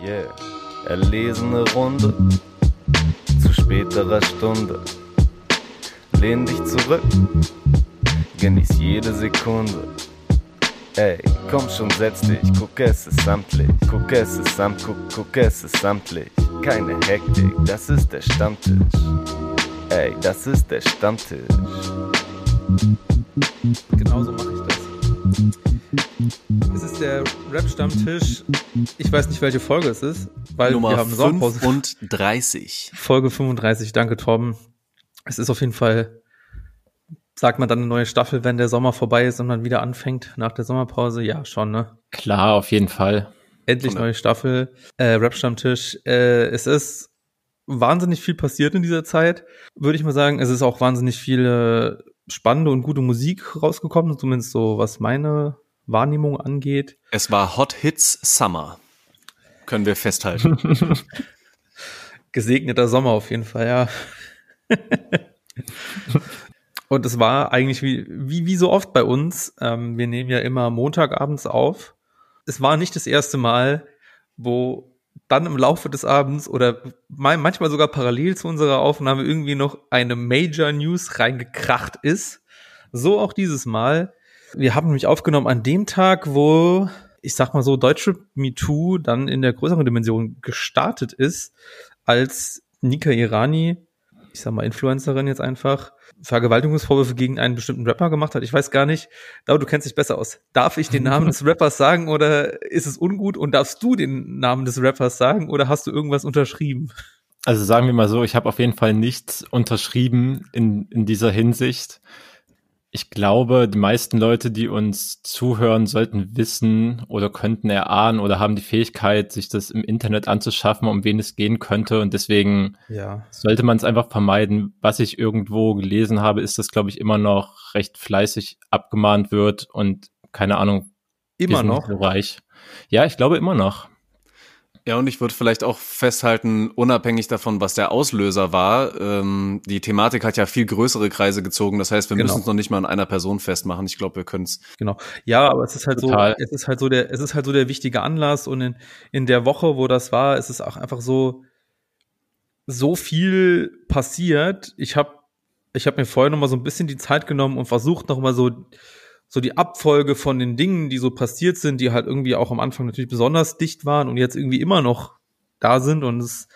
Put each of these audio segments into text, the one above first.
Yeah, erlesene Runde zu späterer Stunde. Lehn dich zurück, genieß jede Sekunde. Ey, komm schon, setz dich, guck es ist samtlich, guck es ist samt, guck, guck es ist samtlich. Keine Hektik, das ist der Stammtisch. Ey, das ist der Stammtisch. Genauso mache ich das. Es ist der Rap-Stammtisch. Ich weiß nicht, welche Folge es ist, weil Nummer wir haben Sommerpause. 35. Folge 35. Danke, Torben. Es ist auf jeden Fall, sagt man dann eine neue Staffel, wenn der Sommer vorbei ist und man wieder anfängt nach der Sommerpause? Ja, schon, ne? Klar, auf jeden Fall. Endlich neue Staffel, äh, Rap-Stammtisch. Äh, es ist wahnsinnig viel passiert in dieser Zeit, würde ich mal sagen. Es ist auch wahnsinnig viel äh, spannende und gute Musik rausgekommen, zumindest so, was meine Wahrnehmung angeht. Es war Hot Hits Summer. Können wir festhalten. Gesegneter Sommer auf jeden Fall, ja. und es war eigentlich wie, wie, wie so oft bei uns. Ähm, wir nehmen ja immer Montagabends auf. Es war nicht das erste Mal, wo dann im Laufe des Abends oder mal- manchmal sogar parallel zu unserer Aufnahme irgendwie noch eine Major News reingekracht ist. So auch dieses Mal. Wir haben nämlich aufgenommen an dem Tag, wo, ich sag mal so, Deutsche Me Too dann in der größeren Dimension gestartet ist, als Nika Irani, ich sag mal Influencerin jetzt einfach, Vergewaltigungsvorwürfe gegen einen bestimmten Rapper gemacht hat. Ich weiß gar nicht, aber du kennst dich besser aus. Darf ich den Namen des Rappers sagen oder ist es ungut und darfst du den Namen des Rappers sagen oder hast du irgendwas unterschrieben? Also sagen wir mal so, ich habe auf jeden Fall nichts unterschrieben in, in dieser Hinsicht. Ich glaube, die meisten Leute, die uns zuhören, sollten wissen oder könnten erahnen oder haben die Fähigkeit, sich das im Internet anzuschaffen, um wen es gehen könnte. Und deswegen Ja. sollte man es einfach vermeiden. Was ich irgendwo gelesen habe, ist, dass, glaube ich, immer noch recht fleißig abgemahnt wird und keine Ahnung. Immer noch. So reich. Ja, ich glaube immer noch. Ja, und ich würde vielleicht auch festhalten, unabhängig davon, was der Auslöser war, ähm, die Thematik hat ja viel größere Kreise gezogen. Das heißt, wir Genau. müssen es noch nicht mal an einer Person festmachen. Ich glaube, wir können es. Genau. Ja, aber es ist halt Total. so, es ist halt so der, es ist halt so der wichtige Anlass und in, in der Woche, wo das war, ist es auch einfach so, so viel passiert. Ich habe ich hab mir vorher noch mal so ein bisschen die Zeit genommen und versucht noch mal so, so die Abfolge von den Dingen, die so passiert sind, die halt irgendwie auch am Anfang natürlich besonders dicht waren und jetzt irgendwie immer noch da sind. Und es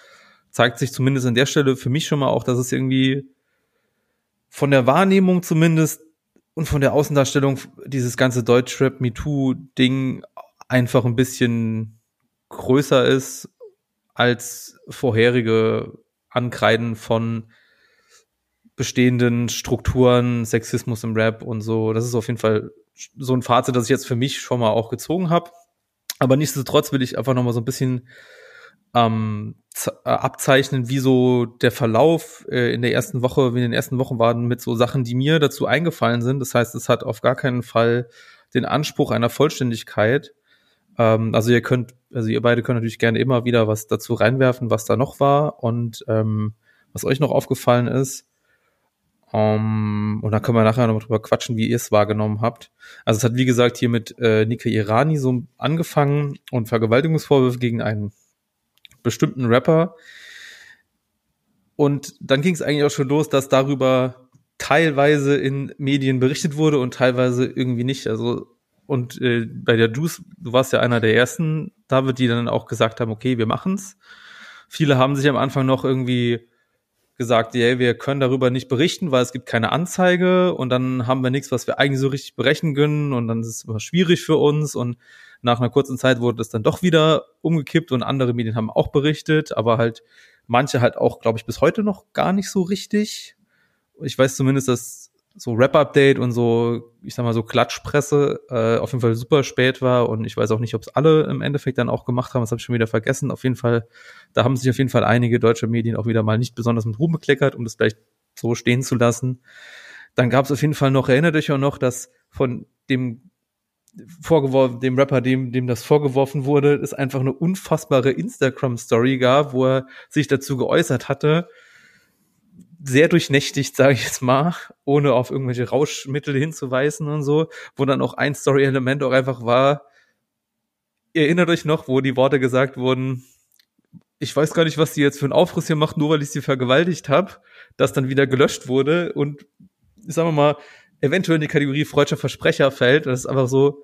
zeigt sich zumindest an der Stelle für mich schon mal auch, dass es irgendwie von der Wahrnehmung zumindest und von der Außendarstellung dieses ganze Deutschrap MeToo Ding einfach ein bisschen größer ist als vorherige Ankreiden von bestehenden Strukturen, Sexismus im Rap und so. Das ist auf jeden Fall so ein Fazit, das ich jetzt für mich schon mal auch gezogen habe. Aber nichtsdestotrotz will ich einfach noch mal so ein bisschen ähm, äh, abzeichnen, wie so der Verlauf äh, in der ersten Woche, wie in den ersten Wochen waren mit so Sachen, die mir dazu eingefallen sind. Das heißt, es hat auf gar keinen Fall den Anspruch einer Vollständigkeit. Ähm, also ihr könnt, also ihr beide könnt natürlich gerne immer wieder was dazu reinwerfen, was da noch war und ähm, was euch noch aufgefallen ist. Um, und dann können wir nachher noch drüber quatschen, wie ihr es wahrgenommen habt. Also es hat, wie gesagt, hier mit äh, Nika Irani so angefangen und Vergewaltigungsvorwürfe gegen einen bestimmten Rapper. Und dann ging es eigentlich auch schon los, dass darüber teilweise in Medien berichtet wurde und teilweise irgendwie nicht. Also und äh, bei der Juice, du warst ja einer der ersten, David, die dann auch gesagt haben, okay, wir machen's. Viele haben sich am Anfang noch irgendwie gesagt, ja, wir können darüber nicht berichten, weil es gibt keine Anzeige und dann haben wir nichts, was wir eigentlich so richtig berechnen können und dann ist es immer schwierig für uns und nach einer kurzen Zeit wurde das dann doch wieder umgekippt und andere Medien haben auch berichtet, aber halt manche halt auch, glaube ich, bis heute noch gar nicht so richtig. Ich weiß zumindest, dass so Rap-Update und so, ich sag mal so Klatschpresse äh, auf jeden Fall super spät war und ich weiß auch nicht, ob es alle im Endeffekt dann auch gemacht haben, das habe ich schon wieder vergessen. Auf jeden Fall, da haben sich auf jeden Fall einige deutsche Medien auch wieder mal nicht besonders mit Ruhm bekleckert, um das vielleicht so stehen zu lassen. Dann gab es auf jeden Fall noch, erinnert euch auch noch, dass von dem vorgeworfen, dem Rapper, dem, dem das vorgeworfen wurde, es einfach eine unfassbare Instagram-Story gab, wo er sich dazu geäußert hatte, sehr durchnächtigt, sage ich jetzt mal, ohne auf irgendwelche Rauschmittel hinzuweisen und so, wo dann auch ein Story-Element auch einfach war, ihr erinnert euch noch, wo die Worte gesagt wurden, ich weiß gar nicht, was die jetzt für einen Aufriss hier macht, nur weil ich sie vergewaltigt habe, das dann wieder gelöscht wurde und sagen wir mal, eventuell in die Kategorie freudscher Versprecher fällt. Das ist einfach so,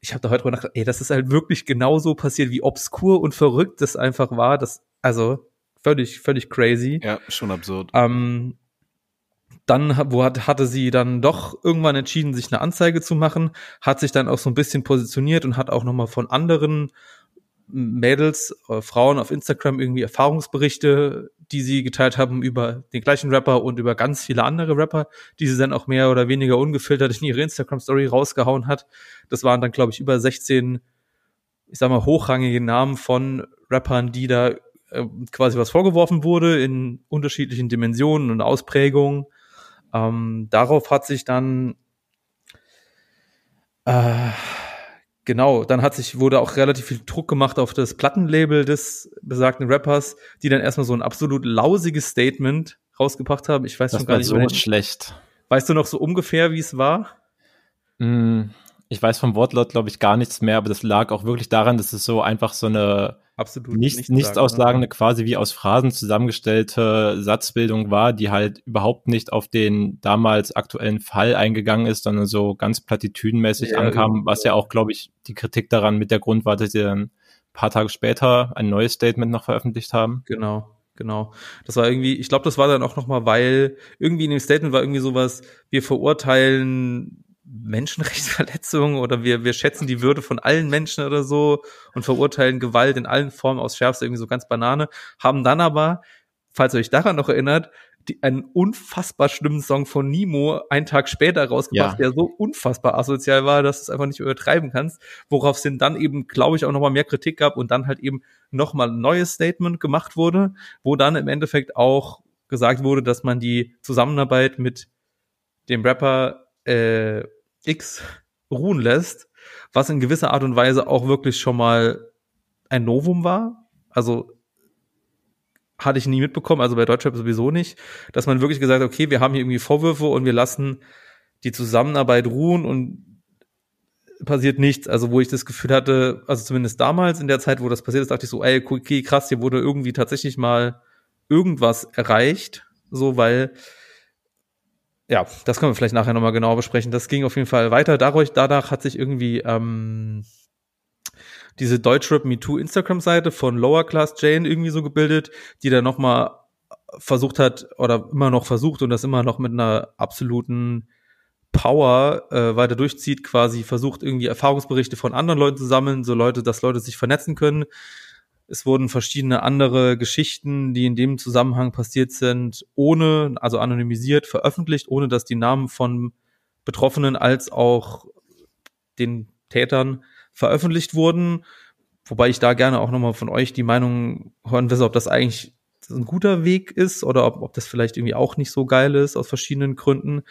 ich habe da heute drüber nachgedacht, ey, das ist halt wirklich genauso passiert, wie obskur und verrückt das einfach war. Das, also völlig, völlig crazy. Ja, schon absurd. Ähm, dann wo hat, hatte sie dann doch irgendwann entschieden, sich eine Anzeige zu machen, hat sich dann auch so ein bisschen positioniert und hat auch nochmal von anderen Mädels, äh, Frauen auf Instagram irgendwie Erfahrungsberichte, die sie geteilt haben über den gleichen Rapper und über ganz viele andere Rapper, die sie dann auch mehr oder weniger ungefiltert in ihre Instagram-Story rausgehauen hat. Das waren dann, glaube ich, über 16, ich sag mal, hochrangige Namen von Rappern, die da äh, quasi was vorgeworfen wurde in unterschiedlichen Dimensionen und Ausprägungen. Ähm, darauf hat sich dann äh, genau, dann hat sich, wurde auch relativ viel Druck gemacht auf das Plattenlabel des besagten Rappers, die dann erstmal so ein absolut lausiges Statement rausgebracht haben. Ich weiß das schon gar nicht so schlecht. Weißt du noch so ungefähr, wie es war? Mm, ich weiß vom Wortlaut, glaube ich, gar nichts mehr, aber das lag auch wirklich daran, dass es so einfach so eine absolut nicht, nichts, nichts aussagende, quasi wie aus Phrasen zusammengestellte Satzbildung war, die halt überhaupt nicht auf den damals aktuellen Fall eingegangen ist, sondern so ganz platitüdenmäßig ja, ankam, was ja auch, glaube ich, die Kritik daran mit der Grund war, dass sie dann ein paar Tage später ein neues Statement noch veröffentlicht haben. Genau. Genau. Das war irgendwie, ich glaube, das war dann auch nochmal, weil irgendwie in dem Statement war irgendwie sowas, wir verurteilen Menschenrechtsverletzungen oder wir, wir schätzen die Würde von allen Menschen oder so und verurteilen Gewalt in allen Formen aus Schärfste irgendwie so ganz Banane, haben dann aber, falls ihr euch daran noch erinnert, die, einen unfassbar schlimmen Song von Nemo einen Tag später rausgebracht, ja. der so unfassbar asozial war, dass du es einfach nicht übertreiben kannst, worauf es dann eben, glaube ich, auch nochmal mehr Kritik gab und dann halt eben nochmal ein neues Statement gemacht wurde, wo dann im Endeffekt auch gesagt wurde, dass man die Zusammenarbeit mit dem Rapper äh, X ruhen lässt, was in gewisser Art und Weise auch wirklich schon mal ein Novum war. Also hatte ich nie mitbekommen, also bei Deutschrap sowieso nicht, dass man wirklich gesagt hat, okay, wir haben hier irgendwie Vorwürfe und wir lassen die Zusammenarbeit ruhen und passiert nichts. Also wo ich das Gefühl hatte, also zumindest damals in der Zeit, wo das passiert ist, dachte ich so, ey, okay, krass, hier wurde irgendwie tatsächlich mal irgendwas erreicht, so, weil ja, das können wir vielleicht nachher nochmal genauer besprechen. Das ging auf jeden Fall weiter. Dadurch, danach hat sich irgendwie ähm, diese Deutschrap MeToo Instagram-Seite von Lower Class Jane irgendwie so gebildet, die dann nochmal versucht hat oder immer noch versucht und das immer noch mit einer absoluten Power äh, weiter durchzieht, quasi versucht irgendwie Erfahrungsberichte von anderen Leuten zu sammeln, so Leute, dass Leute sich vernetzen können, es wurden verschiedene andere Geschichten, die in dem Zusammenhang passiert sind, ohne, also anonymisiert, veröffentlicht, ohne dass die Namen von Betroffenen als auch den Tätern veröffentlicht wurden. Wobei ich da gerne auch nochmal von euch die Meinung hören will, ob das eigentlich ein guter Weg ist oder ob, ob das vielleicht irgendwie auch nicht so geil ist aus verschiedenen Gründen.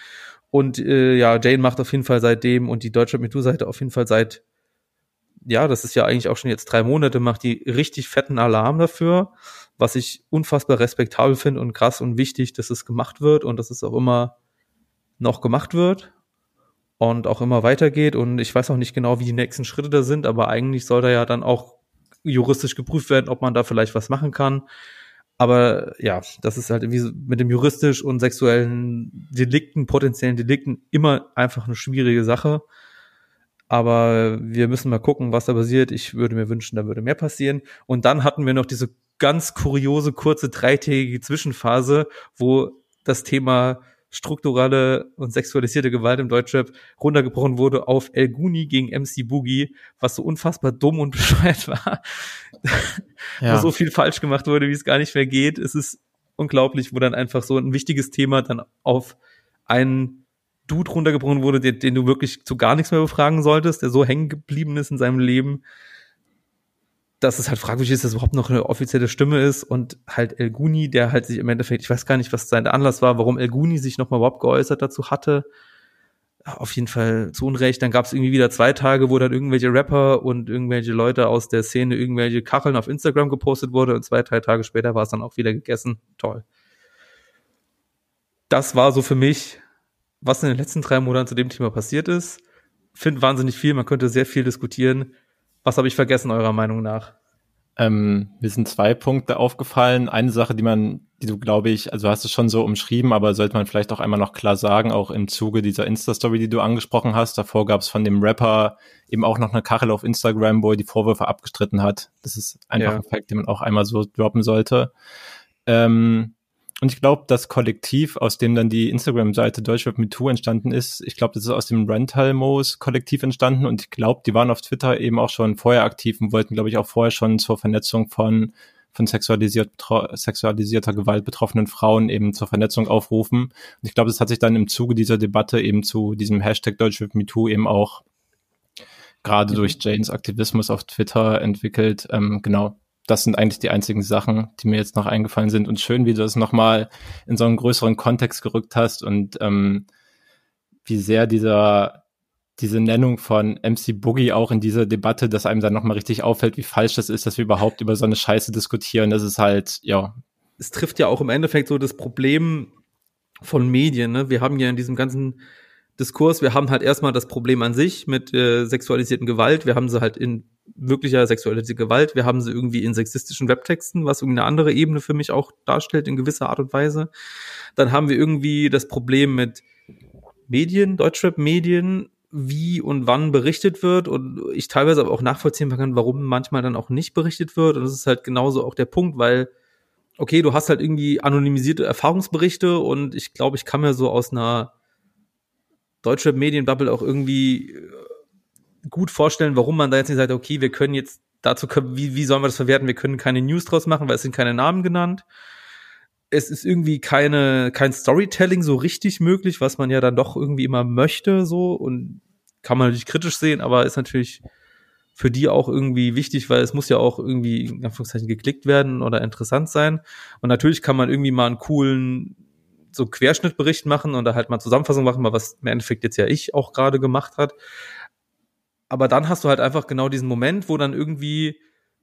Und äh, ja, Jane macht auf jeden Fall seitdem und die Deutsche MeToo-Seite auf jeden Fall seit ja, das ist ja eigentlich auch schon jetzt drei Monate, macht die richtig fetten Alarm dafür, was ich unfassbar respektabel finde und krass und wichtig, dass es gemacht wird und dass es auch immer noch gemacht wird und auch immer weitergeht. Und ich weiß auch nicht genau, wie die nächsten Schritte da sind, aber eigentlich soll da ja dann auch juristisch geprüft werden, ob man da vielleicht was machen kann. Aber ja, das ist halt irgendwie mit dem juristisch und sexuellen Delikten, potenziellen Delikten immer einfach eine schwierige Sache. Aber wir müssen mal gucken, was da passiert. Ich würde mir wünschen, da würde mehr passieren. Und dann hatten wir noch diese ganz kuriose, kurze, dreitägige Zwischenphase, wo das Thema strukturelle und sexualisierte Gewalt im Deutschrap runtergebrochen wurde auf El Guni gegen MC Boogie, was so unfassbar dumm und bescheuert war. Ja. wo so viel falsch gemacht wurde, wie es gar nicht mehr geht. Es ist unglaublich, wo dann einfach so ein wichtiges Thema dann auf einen Dude runtergebrochen wurde, den, den du wirklich zu gar nichts mehr befragen solltest, der so hängen geblieben ist in seinem Leben, dass es halt fragwürdig ist, dass es überhaupt noch eine offizielle Stimme ist und halt El Guni, der halt sich im Endeffekt, ich weiß gar nicht, was sein Anlass war, warum El Guni sich nochmal überhaupt geäußert dazu hatte. Auf jeden Fall zu Unrecht. Dann gab es irgendwie wieder zwei Tage, wo dann irgendwelche Rapper und irgendwelche Leute aus der Szene irgendwelche Kacheln auf Instagram gepostet wurde und zwei, drei Tage später war es dann auch wieder gegessen. Toll. Das war so für mich was in den letzten drei Monaten zu dem Thema passiert ist. Finde wahnsinnig viel, man könnte sehr viel diskutieren. Was habe ich vergessen, eurer Meinung nach? Ähm, mir sind zwei Punkte aufgefallen. Eine Sache, die man, die du, glaube ich, also hast du schon so umschrieben, aber sollte man vielleicht auch einmal noch klar sagen, auch im Zuge dieser Insta-Story, die du angesprochen hast. Davor gab es von dem Rapper eben auch noch eine Kachel auf Instagram, wo er die Vorwürfe abgestritten hat. Das ist einfach ja. ein Fakt, den man auch einmal so droppen sollte. Ähm, und ich glaube, das Kollektiv, aus dem dann die Instagram-Seite Deutschrap Me Too entstanden ist, ich glaube, das ist aus dem Rental Moos Kollektiv entstanden und ich glaube, die waren auf Twitter eben auch schon vorher aktiv und wollten, glaube ich, auch vorher schon zur Vernetzung von von sexualisiert, sexualisierter Gewalt betroffenen Frauen eben zur Vernetzung aufrufen. Und ich glaube, das hat sich dann im Zuge dieser Debatte eben zu diesem Hashtag Deutschrap Me Too eben auch gerade durch Janes Aktivismus auf Twitter entwickelt. Ähm, genau, das sind eigentlich die einzigen Sachen, die mir jetzt noch eingefallen sind. Und schön, wie du das nochmal in so einen größeren Kontext gerückt hast und ähm, wie sehr dieser, diese Nennung von MC Boogie auch in dieser Debatte, dass einem dann nochmal richtig auffällt, wie falsch das ist, dass wir überhaupt über so eine Scheiße diskutieren. Das ist halt, ja. Es trifft ja auch im Endeffekt so das Problem von Medien. Ne? Wir haben ja in diesem ganzen Diskurs, wir haben halt erstmal das Problem an sich mit äh, sexualisierten Gewalt. Wir haben sie halt in wirklicher sexualisierter Gewalt. Wir haben sie irgendwie in sexistischen Webtexten, was irgendwie eine andere Ebene für mich auch darstellt in gewisser Art und Weise. Dann haben wir irgendwie das Problem mit Medien, Deutschrap-Medien, wie und wann berichtet wird und ich teilweise aber auch nachvollziehen kann, warum manchmal dann auch nicht berichtet wird. Und das ist halt genauso auch der Punkt, weil, okay, du hast halt irgendwie anonymisierte Erfahrungsberichte und ich glaube, ich kann mir so aus einer deutsche Medienbubble auch irgendwie äh, gut vorstellen, warum man da jetzt nicht sagt, okay, wir können jetzt dazu, wie, wie sollen wir das verwerten? Wir können keine News draus machen, weil es sind keine Namen genannt. Es ist irgendwie keine, kein Storytelling so richtig möglich, was man ja dann doch irgendwie immer möchte, so und kann man natürlich kritisch sehen, aber ist natürlich für die auch irgendwie wichtig, weil es muss ja auch irgendwie in Anführungszeichen geklickt werden oder interessant sein. Und natürlich kann man irgendwie mal einen coolen so Querschnittbericht machen und da halt mal Zusammenfassung machen, mal was im Endeffekt jetzt ja ich auch gerade gemacht hat. Aber dann hast du halt einfach genau diesen Moment, wo dann irgendwie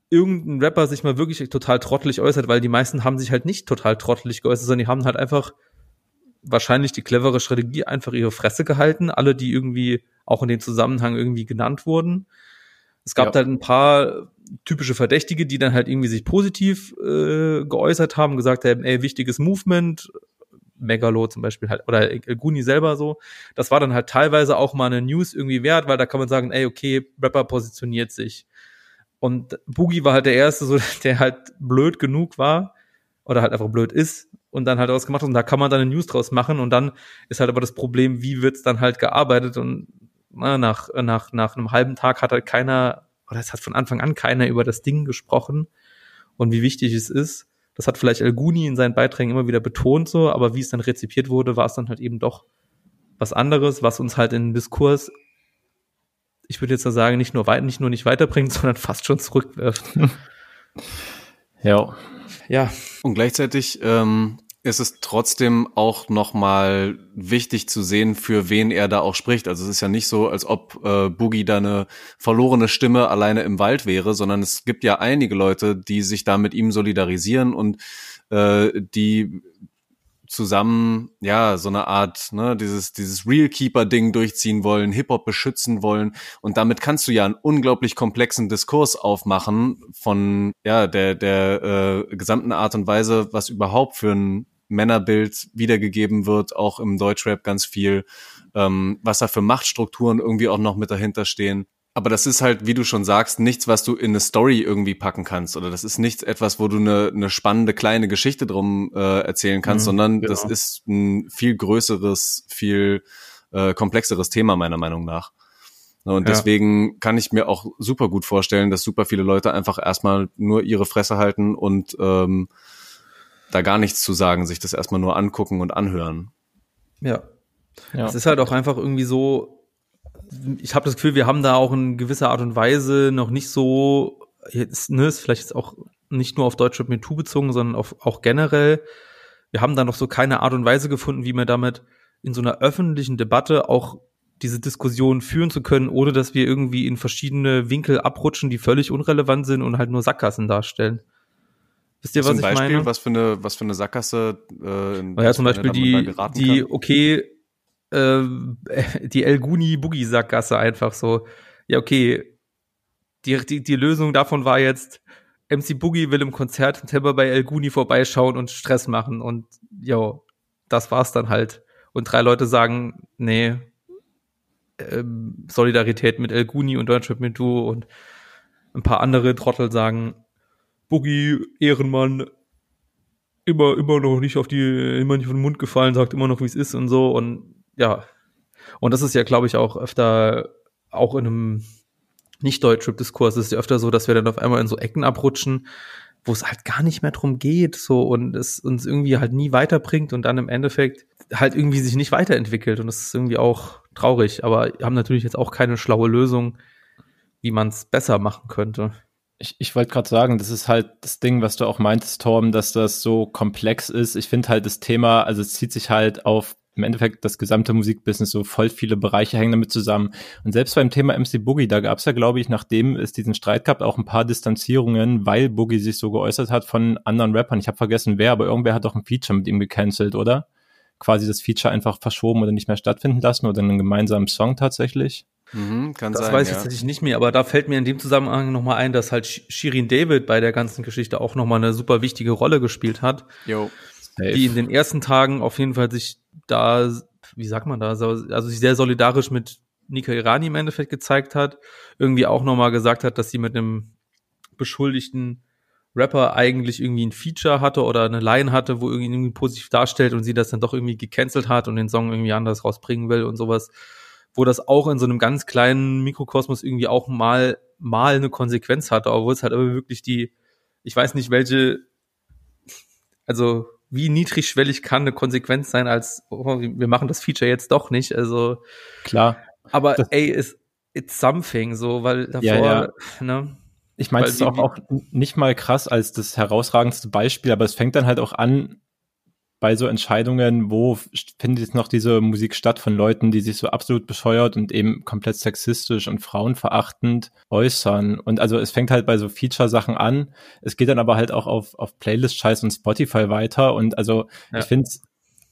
irgendein Rapper sich mal wirklich total trottelig äußert, weil die meisten haben sich halt nicht total trottelig geäußert, sondern die haben halt einfach wahrscheinlich die clevere Strategie einfach ihre Fresse gehalten, alle, die irgendwie auch in dem Zusammenhang irgendwie genannt wurden. Es gab ja. halt ein paar typische Verdächtige, die dann halt irgendwie sich positiv äh, geäußert haben, gesagt haben, ey, wichtiges Movement, Megalo zum Beispiel halt, oder Guni selber so. Das war dann halt teilweise auch mal eine News irgendwie wert, weil da kann man sagen, ey, okay, Rapper positioniert sich. Und Boogie war halt der Erste, so, der halt blöd genug war, oder halt einfach blöd ist, und dann halt ausgemacht und da kann man dann eine News draus machen und dann ist halt aber das Problem, wie wird's dann halt gearbeitet und na, nach, nach, nach einem halben Tag hat halt keiner, oder es hat von Anfang an keiner über das Ding gesprochen und wie wichtig es ist. Das hat vielleicht El Guni in seinen Beiträgen immer wieder betont so, aber wie es dann rezipiert wurde, war es dann halt eben doch was anderes, was uns halt in den Diskurs, ich würde jetzt mal sagen, nicht nur weit, nicht nur nicht weiterbringt, sondern fast schon zurückwirft. ja. Ja. Und gleichzeitig ähm, ist es trotzdem auch nochmal wichtig zu sehen, für wen er da auch spricht. Also es ist ja nicht so, als ob äh, Boogie da eine verlorene Stimme alleine im Wald wäre, sondern es gibt ja einige Leute, die sich da mit ihm solidarisieren und äh, die zusammen ja so eine Art ne dieses dieses Real Keeper Ding durchziehen wollen Hip Hop beschützen wollen und damit kannst du ja einen unglaublich komplexen Diskurs aufmachen von ja der der äh, gesamten Art und Weise was überhaupt für ein Männerbild wiedergegeben wird, auch im Deutschrap ganz viel, ähm, was da für Machtstrukturen irgendwie auch noch mit dahinter stehen. Aber das ist halt, wie du schon sagst, nichts, was du in eine Story irgendwie packen kannst. Oder das ist nicht etwas, wo du eine, eine spannende kleine Geschichte drum äh, erzählen kannst, mhm, sondern genau. das ist ein viel größeres, viel äh, komplexeres Thema, meiner Meinung nach. Und ja. deswegen kann ich mir auch super gut vorstellen, dass super viele Leute einfach erstmal nur ihre Fresse halten und ähm, da gar nichts zu sagen, sich das erstmal nur angucken und anhören. Ja. ja. Es ist halt auch einfach irgendwie so, ich habe das Gefühl, wir haben da auch in gewisser Art und Weise noch nicht so, jetzt, ne, ist vielleicht jetzt auch nicht nur auf Deutschrap mit MeToo bezogen, sondern auf, auch generell, wir haben da noch so keine Art und Weise gefunden, wie man damit in so einer öffentlichen Debatte auch diese Diskussion führen zu können, ohne dass wir irgendwie in verschiedene Winkel abrutschen, die völlig unrelevant sind und halt nur Sackgassen darstellen. Wisst ihr, was, was ich Beispiel, meine? Was für eine, was für eine Sackgasse? Äh, in, ja, zum Beispiel die, die, okay, äh, die El Guni Boogie Sackgasse einfach so. Ja, okay. die, die, die Lösung davon war jetzt, MC Boogie will im Konzert im Temper bei El Guni vorbeischauen und Stress machen und jo, das war's dann halt. Und drei Leute sagen, nee, ähm, Solidarität mit El Guni und Deutschland mit du und ein paar andere Trottel sagen, Boogie, Ehrenmann, immer, immer noch nicht auf die, immer nicht auf den Mund gefallen, sagt immer noch, wie es ist und so und ja. Und das ist ja, glaube ich, auch öfter, auch in einem nicht-Deutschrap-Diskurs ist ja öfter so, dass wir dann auf einmal in so Ecken abrutschen, wo es halt gar nicht mehr drum geht, so und es uns irgendwie halt nie weiterbringt und dann im Endeffekt halt irgendwie sich nicht weiterentwickelt und das ist irgendwie auch traurig, aber haben natürlich jetzt auch keine schlaue Lösung, wie man es besser machen könnte. Ich, ich wollte gerade sagen, das ist halt das Ding, was du auch meintest, Torben, dass das so komplex ist. Ich finde halt das Thema, also es zieht sich halt auf im Endeffekt das gesamte Musikbusiness, so voll viele Bereiche hängen damit zusammen. Und selbst beim Thema MC Boogie, da gab es ja, glaube ich, nachdem es diesen Streit gab, auch ein paar Distanzierungen, weil Boogie sich so geäußert hat von anderen Rappern. Ich habe vergessen, wer, aber irgendwer hat auch ein Feature mit ihm gecancelt, oder? Quasi das Feature einfach verschoben oder nicht mehr stattfinden lassen oder einen gemeinsamen Song tatsächlich. Mhm, kann das sein, weiß ich ja. tatsächlich nicht mehr, aber da fällt mir in dem Zusammenhang nochmal ein, dass halt Shirin David bei der ganzen Geschichte auch nochmal eine super wichtige Rolle gespielt hat. Jo. Die in den ersten Tagen auf jeden Fall sich da, wie sagt man da, also sich sehr solidarisch mit Nika Irani im Endeffekt gezeigt hat. Irgendwie auch nochmal gesagt hat, dass sie mit einem beschuldigten Rapper eigentlich irgendwie ein Feature hatte oder eine Line hatte, wo irgendwie positiv darstellt und sie das dann doch irgendwie gecancelt hat und den Song irgendwie anders rausbringen will und sowas wo das auch in so einem ganz kleinen Mikrokosmos irgendwie auch mal, mal eine Konsequenz hatte, obwohl es halt aber wirklich die, ich weiß nicht, welche, also wie niedrigschwellig kann eine Konsequenz sein, als oh, wir machen das Feature jetzt doch nicht. Also klar. Aber ey, ist it's something, so, weil davor, ja, ja. ne? Ich meine, es ist auch, auch nicht mal krass als das herausragendste Beispiel, aber es fängt dann halt auch an, bei so Entscheidungen, wo findet jetzt noch diese Musik statt von Leuten, die sich so absolut bescheuert und eben komplett sexistisch und frauenverachtend äußern. Und also es fängt halt bei so Feature-Sachen an. Es geht dann aber halt auch auf, auf Playlist-Scheiß und Spotify weiter. Und also ja. ich finde es,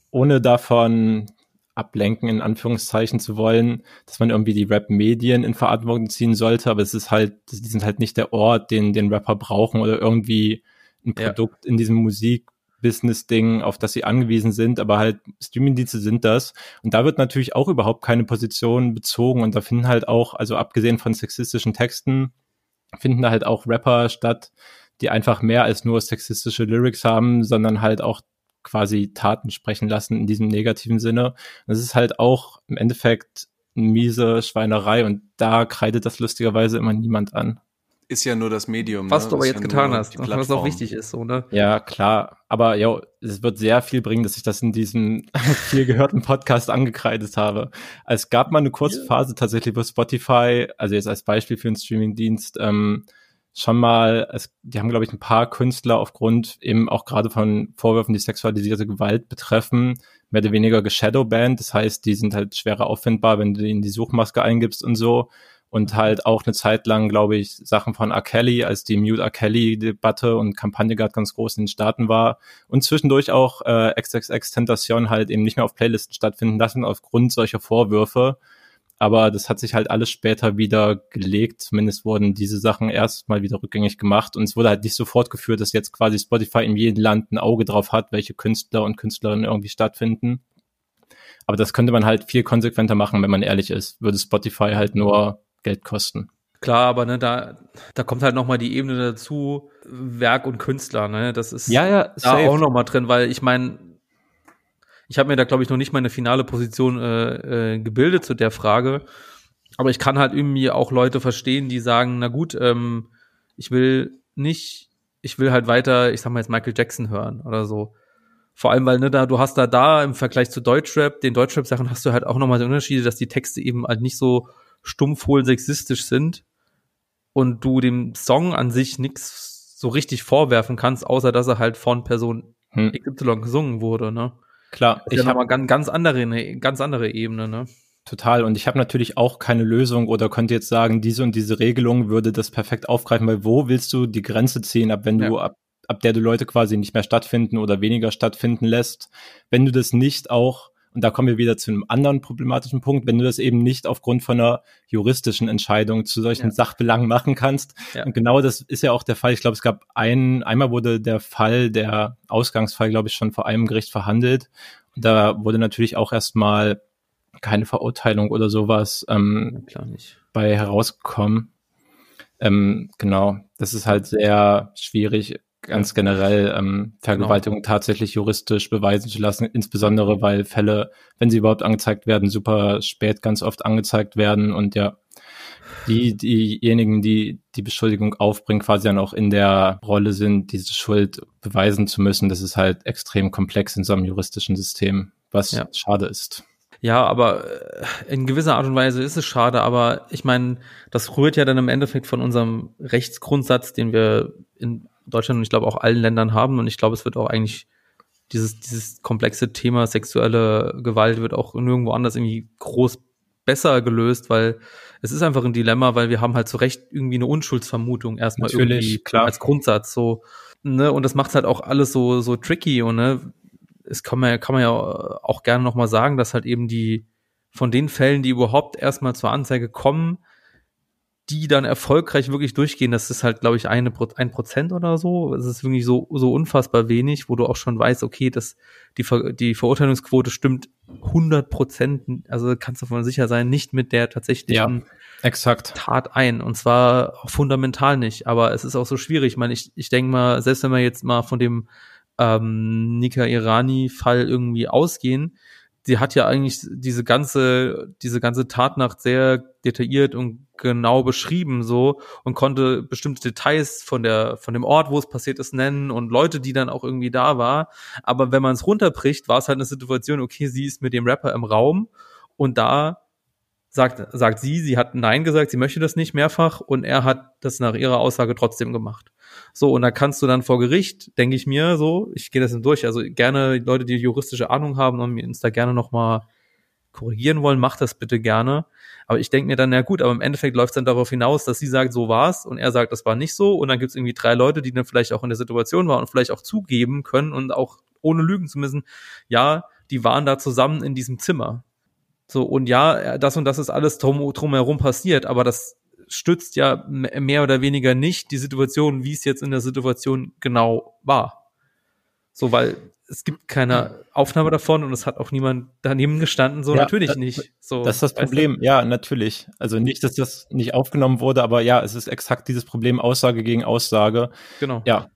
ohne davon ablenken, in Anführungszeichen zu wollen, dass man irgendwie die Rap-Medien in Verantwortung ziehen sollte, aber es ist halt, die sind halt nicht der Ort, den den Rapper brauchen oder irgendwie ein Produkt ja. in diesem Musik Business-Ding, auf das sie angewiesen sind, aber halt Streaming-Dienste sind das. Und da wird natürlich auch überhaupt keine Position bezogen und da finden halt auch, also abgesehen von sexistischen Texten, finden da halt auch Rapper statt, die einfach mehr als nur sexistische Lyrics haben, sondern halt auch quasi Taten sprechen lassen in diesem negativen Sinne. Das ist halt auch im Endeffekt eine miese Schweinerei und da kreidet das lustigerweise immer niemand an ist ja nur das Medium. Was ne? du aber jetzt ja getan hast, was auch wichtig ist, so, ne? Ja, klar. Aber ja, es wird sehr viel bringen, dass ich das in diesem viel gehörten Podcast angekreidet habe. Es gab mal eine kurze Phase tatsächlich, wo Spotify, also jetzt als Beispiel für einen Streamingdienst, ähm, schon mal, es, die haben, glaube ich, ein paar Künstler aufgrund eben auch gerade von Vorwürfen, die sexualisierte Gewalt betreffen, mehr oder weniger geshadowbanned. Das heißt, die sind halt schwerer auffindbar, wenn du in die Suchmaske eingibst und so und halt auch eine Zeit lang, glaube ich, Sachen von R. Kelly, als die Mute R. Kelly-Debatte und Kampagne gerade ganz groß in den Staaten war und zwischendurch auch äh, XXX Tentation halt eben nicht mehr auf Playlisten stattfinden lassen aufgrund solcher Vorwürfe. Aber das hat sich halt alles später wieder gelegt. Zumindest wurden diese Sachen erstmal wieder rückgängig gemacht und es wurde halt nicht so fortgeführt, dass jetzt quasi Spotify in jedem Land ein Auge drauf hat, welche Künstler und Künstlerinnen irgendwie stattfinden. Aber das könnte man halt viel konsequenter machen, wenn man ehrlich ist. Würde Spotify halt nur Geld kosten. Klar, aber ne, da, da kommt halt nochmal die Ebene dazu, Werk und Künstler, ne? Das ist ja, ja, da auch nochmal drin, weil ich meine, ich habe mir da, glaube ich, noch nicht meine finale Position äh, äh, gebildet zu der Frage. Aber ich kann halt irgendwie auch Leute verstehen, die sagen, na gut, ähm, ich will nicht, ich will halt weiter, ich sag mal jetzt Michael Jackson hören oder so. Vor allem, weil ne, da, du hast da da im Vergleich zu Deutschrap, den Deutschrap-Sachen hast du halt auch nochmal die Unterschiede, dass die Texte eben halt nicht so stumpf wohl sexistisch sind und du dem Song an sich nichts so richtig vorwerfen kannst, außer dass er halt von Person hm. XY gesungen wurde, ne? Klar, ich ja habe ganz, ganz andere, eine ganz andere Ebene, ne? Total. Und ich habe natürlich auch keine Lösung oder könnte jetzt sagen, diese und diese Regelung würde das perfekt aufgreifen, weil wo willst du die Grenze ziehen, ab wenn ja. du ab, ab der du Leute quasi nicht mehr stattfinden oder weniger stattfinden lässt, wenn du das nicht auch Und da kommen wir wieder zu einem anderen problematischen Punkt, wenn du das eben nicht aufgrund von einer juristischen Entscheidung zu solchen ja. Sachbelangen machen kannst. Ja. Und genau das ist ja auch der Fall. Ich glaube, es gab ein, einmal wurde der Fall, der Ausgangsfall, glaube ich, schon vor einem Gericht verhandelt. Und da wurde natürlich auch erstmal keine Verurteilung oder sowas ähm, Klar nicht. bei herausgekommen. Ähm, genau, das ist halt sehr schwierig, ganz generell ähm, Vergewaltigung genau. tatsächlich juristisch beweisen zu lassen, insbesondere weil Fälle, wenn sie überhaupt angezeigt werden, super spät ganz oft angezeigt werden und ja, die, diejenigen, die die Beschuldigung aufbringen, quasi dann auch in der Rolle sind, diese Schuld beweisen zu müssen. Das ist halt extrem komplex in so einem juristischen System, was ja. schade ist. Ja, aber äh, in gewisser Art und Weise ist es schade, aber ich meine, das rührt ja dann im Endeffekt von unserem Rechtsgrundsatz, den wir in Deutschland und ich glaube auch allen Ländern haben. Und ich glaube, es wird auch eigentlich dieses, dieses komplexe Thema sexuelle Gewalt wird auch nirgendwo anders irgendwie groß besser gelöst, weil es ist einfach ein Dilemma, weil wir haben halt zu Recht irgendwie eine Unschuldsvermutung erstmal Natürlich, irgendwie klar. als Grundsatz. So, ne, und das macht halt auch alles so, so tricky und ne, es kann man, kann man ja auch gerne nochmal sagen, dass halt eben die, von den Fällen, die überhaupt erstmal zur Anzeige kommen, die dann erfolgreich wirklich durchgehen, das ist halt, glaube ich, eine, ein Prozent oder so. Es ist wirklich so, so unfassbar wenig, wo du auch schon weißt, okay, das, die, Ver, die Verurteilungsquote stimmt 100 Prozent, also kannst du davon sicher sein, nicht mit der tatsächlichen ja, exakt. Tat ein. Und zwar fundamental nicht. Aber es ist auch so schwierig. Ich meine, ich, ich denke mal, selbst wenn wir jetzt mal von dem ähm, Nika Irani-Fall irgendwie ausgehen, sie hat ja eigentlich diese ganze, diese ganze Tatnacht sehr detailliert und genau beschrieben so und konnte bestimmte Details von der, von dem Ort, wo es passiert ist, nennen und Leute, die dann auch irgendwie da war. Aber wenn man es runterbricht, war es halt eine Situation, okay, sie ist mit dem Rapper im Raum und da sagt, sagt sie, sie hat Nein gesagt, sie möchte das nicht mehrfach und er hat das nach ihrer Aussage trotzdem gemacht. So, und da kannst du dann vor Gericht, denke ich mir so, ich gehe das dann durch, also gerne Leute, die juristische Ahnung haben und uns da gerne nochmal korrigieren wollen, macht das bitte gerne. Aber ich denke mir dann, ja gut, aber im Endeffekt läuft es dann darauf hinaus, dass sie sagt, so war's und er sagt, das war nicht so und dann gibt es irgendwie drei Leute, die dann vielleicht auch in der Situation waren und vielleicht auch zugeben können und auch ohne lügen zu müssen, ja, die waren da zusammen in diesem Zimmer. So, und ja, das und das ist alles drum, drumherum passiert, aber das stützt ja mehr oder weniger nicht die Situation, wie es jetzt in der Situation genau war. So, weil es gibt keine Aufnahme davon und es hat auch niemand daneben gestanden, so ja, natürlich nicht. So, das ist das Problem, du? ja, natürlich. Also nicht, dass das nicht aufgenommen wurde, aber ja, es ist exakt dieses Problem Aussage gegen Aussage. Genau. Ja,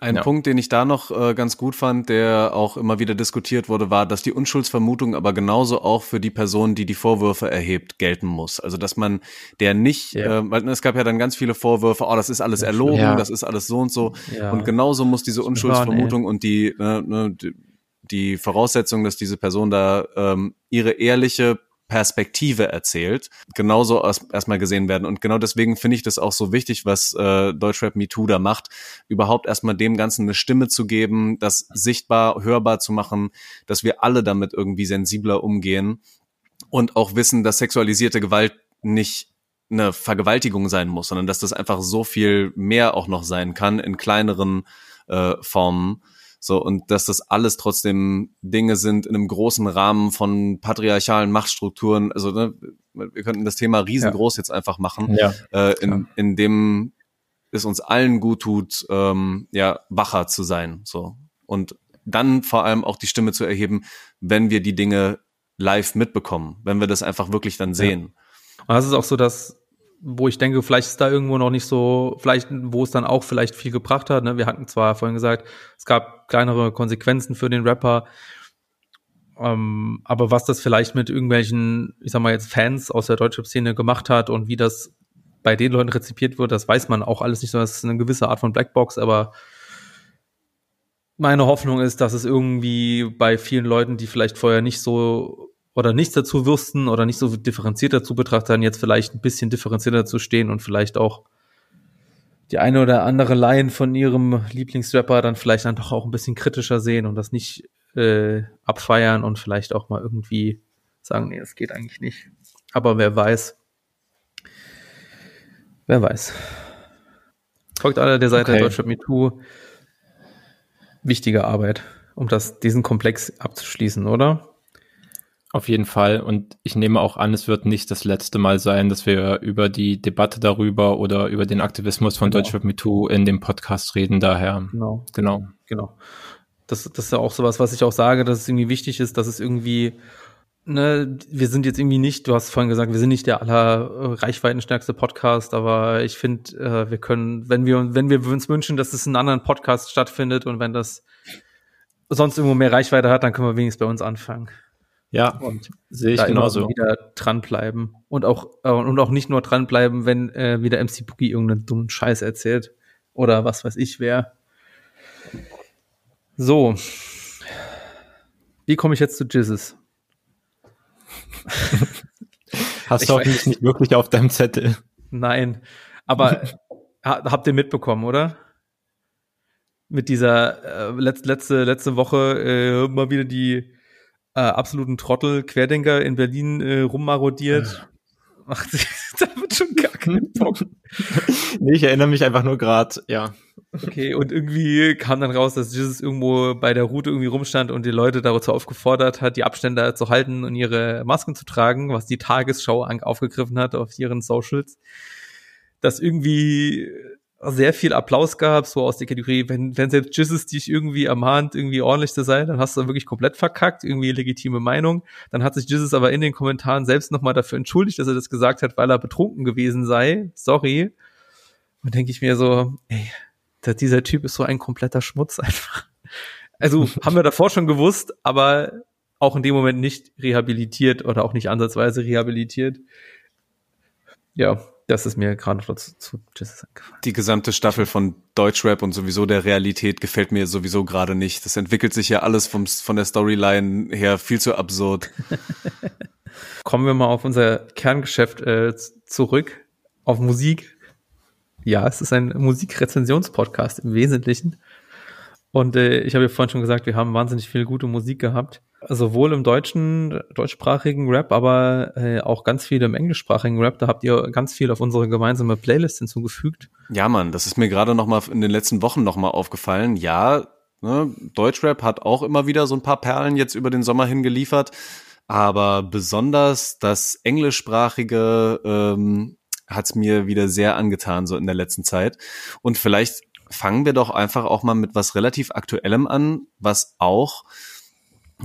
ein ja. Punkt, den ich da noch äh, ganz gut fand, der auch immer wieder diskutiert wurde, war, dass die Unschuldsvermutung aber genauso auch für die Person, die die Vorwürfe erhebt, gelten muss. Also dass man der nicht, ja. äh, weil es gab ja dann ganz viele Vorwürfe, oh, das ist alles erlogen, ja. das ist alles so und so. Und genauso muss diese Unschuldsvermutung und die, äh, ne, die Voraussetzung, dass diese Person da ähm, ihre ehrliche Perspektive erzählt, genauso erstmal gesehen werden. Und genau deswegen finde ich das auch so wichtig, was äh, Deutschrap MeToo da macht, überhaupt erstmal dem Ganzen eine Stimme zu geben, das sichtbar, hörbar zu machen, dass wir alle damit irgendwie sensibler umgehen und auch wissen, dass sexualisierte Gewalt nicht eine Vergewaltigung sein muss, sondern dass das einfach so viel mehr auch noch sein kann in kleineren äh, Formen so, und dass das alles trotzdem Dinge sind in einem großen Rahmen von patriarchalen Machtstrukturen. Also, ne, wir könnten das Thema riesengroß ja. jetzt einfach machen, ja, äh, in, in dem es uns allen gut tut, ähm, ja, wacher zu sein. So. Und dann vor allem auch die Stimme zu erheben, wenn wir die Dinge live mitbekommen, wenn wir das einfach wirklich dann sehen. Ja. Und das ist auch so, dass wo ich denke, vielleicht ist da irgendwo noch nicht so, vielleicht, wo es dann auch vielleicht viel gebracht hat. Ne? Wir hatten zwar vorhin gesagt, es gab kleinere Konsequenzen für den Rapper, ähm, aber was das vielleicht mit irgendwelchen, ich sag mal jetzt Fans aus der deutschen Szene gemacht hat und wie das bei den Leuten rezipiert wird, das weiß man auch alles nicht so. Das ist eine gewisse Art von Blackbox, aber meine Hoffnung ist, dass es irgendwie bei vielen Leuten, die vielleicht vorher nicht so oder nichts dazu wüssten oder nicht so differenziert dazu betrachten, jetzt vielleicht ein bisschen differenzierter dazu stehen und vielleicht auch die eine oder andere Line von ihrem Lieblingsrapper dann vielleicht dann doch auch ein bisschen kritischer sehen und das nicht äh, abfeiern und vielleicht auch mal irgendwie sagen, nee, das geht eigentlich nicht. Aber wer weiß. Wer weiß. Folgt alle der Seite okay. Deutschrap MeToo. Wichtige Arbeit, um das, diesen Komplex abzuschließen, oder? Auf jeden Fall. Und ich nehme auch an, es wird nicht das letzte Mal sein, dass wir über die Debatte darüber oder über den Aktivismus von genau. Deutschrap MeToo in dem Podcast reden. Daher. Genau. Genau. Genau. Das, das ist ja auch sowas, was ich auch sage, dass es irgendwie wichtig ist, dass es irgendwie, ne, wir sind jetzt irgendwie nicht, du hast vorhin gesagt, wir sind nicht der aller äh, reichweitenstärkste Podcast, aber ich finde, äh, wir können, wenn wir, wenn wir uns wünschen, dass es in anderen Podcast stattfindet und wenn das sonst irgendwo mehr Reichweite hat, dann können wir wenigstens bei uns anfangen. Ja, und sehe ich genauso. Wieder dranbleiben und auch äh, und auch nicht nur dranbleiben, wenn äh, wieder MC Boogie irgendeinen dummen Scheiß erzählt oder was weiß ich wer. So, wie komme ich jetzt zu Jizzes? Hast du auch nicht, wirklich auf deinem Zettel? Nein, aber habt ihr mitbekommen, oder? Mit dieser äh, letzte, letzte, letzte Woche äh, mal wieder die äh, absoluten Trottel Querdenker in Berlin äh, rummarodiert. Ach, da wird schon gar keinen Bock. nee, ich erinnere mich einfach nur gerade, ja. Okay, und irgendwie kam dann raus, dass Jesus irgendwo bei der Route irgendwie rumstand und die Leute dazu aufgefordert hat, die Abstände zu halten und ihre Masken zu tragen, was die Tagesschau aufgegriffen hat auf ihren Socials. Dass irgendwie sehr viel Applaus gab, so aus der Kategorie, wenn, wenn selbst Jesus dich irgendwie ermahnt, irgendwie ordentlich zu sein, dann hast du wirklich komplett verkackt, irgendwie legitime Meinung. Dann hat sich Jesus aber in den Kommentaren selbst nochmal dafür entschuldigt, dass er das gesagt hat, weil er betrunken gewesen sei. Sorry. Und denke ich mir so, ey, dieser Typ ist so ein kompletter Schmutz einfach. Also haben wir davor schon gewusst, aber auch in dem Moment nicht rehabilitiert oder auch nicht ansatzweise rehabilitiert. Ja, das ist mir gerade noch dazu zu Jesus eingefallen. Die gesamte Staffel von Deutschrap und sowieso der Realität gefällt mir sowieso gerade nicht. Das entwickelt sich ja alles vom, von der Storyline her viel zu absurd. Kommen wir mal auf unser Kerngeschäft äh, zurück, auf Musik. Ja, es ist ein Musikrezensionspodcast im Wesentlichen. Und äh, ich habe ja vorhin schon gesagt, wir haben wahnsinnig viel gute Musik gehabt sowohl im deutschen, deutschsprachigen Rap, aber äh, auch ganz viel im englischsprachigen Rap. Da habt ihr ganz viel auf unsere gemeinsame Playlist hinzugefügt. Ja, Mann, das ist mir gerade noch mal in den letzten Wochen noch mal aufgefallen. Ja, ne, Deutschrap hat auch immer wieder so ein paar Perlen jetzt über den Sommer hingeliefert, aber besonders das englischsprachige ähm, hat's mir wieder sehr angetan so in der letzten Zeit. Und vielleicht fangen wir doch einfach auch mal mit was relativ Aktuellem an, was auch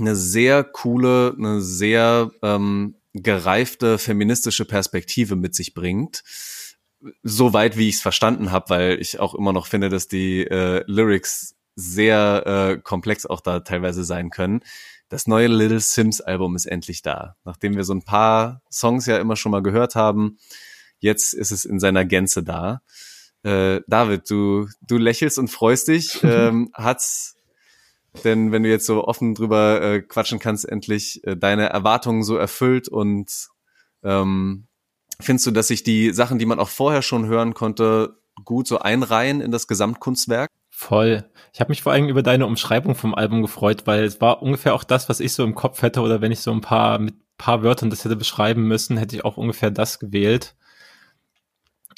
eine sehr coole, eine sehr ähm, gereifte feministische Perspektive mit sich bringt. So weit, wie ich es verstanden habe, weil ich auch immer noch finde, dass die äh, Lyrics sehr äh, komplex auch da teilweise sein können. Das neue Little Sims Album ist endlich da. Nachdem wir so ein paar Songs ja immer schon mal gehört haben, jetzt ist es in seiner Gänze da. Äh, David, du, du lächelst und freust dich. ähm, hat's denn wenn du jetzt so offen drüber äh, quatschen kannst, endlich äh, deine Erwartungen so erfüllt und ähm, findest du, dass sich die Sachen, die man auch vorher schon hören konnte, gut so einreihen in das Gesamtkunstwerk? Voll. Ich habe mich vor allem über deine Umschreibung vom Album gefreut, weil es war ungefähr auch das, was ich so im Kopf hätte oder wenn ich so ein paar mit paar Wörtern das hätte beschreiben müssen, hätte ich auch ungefähr das gewählt.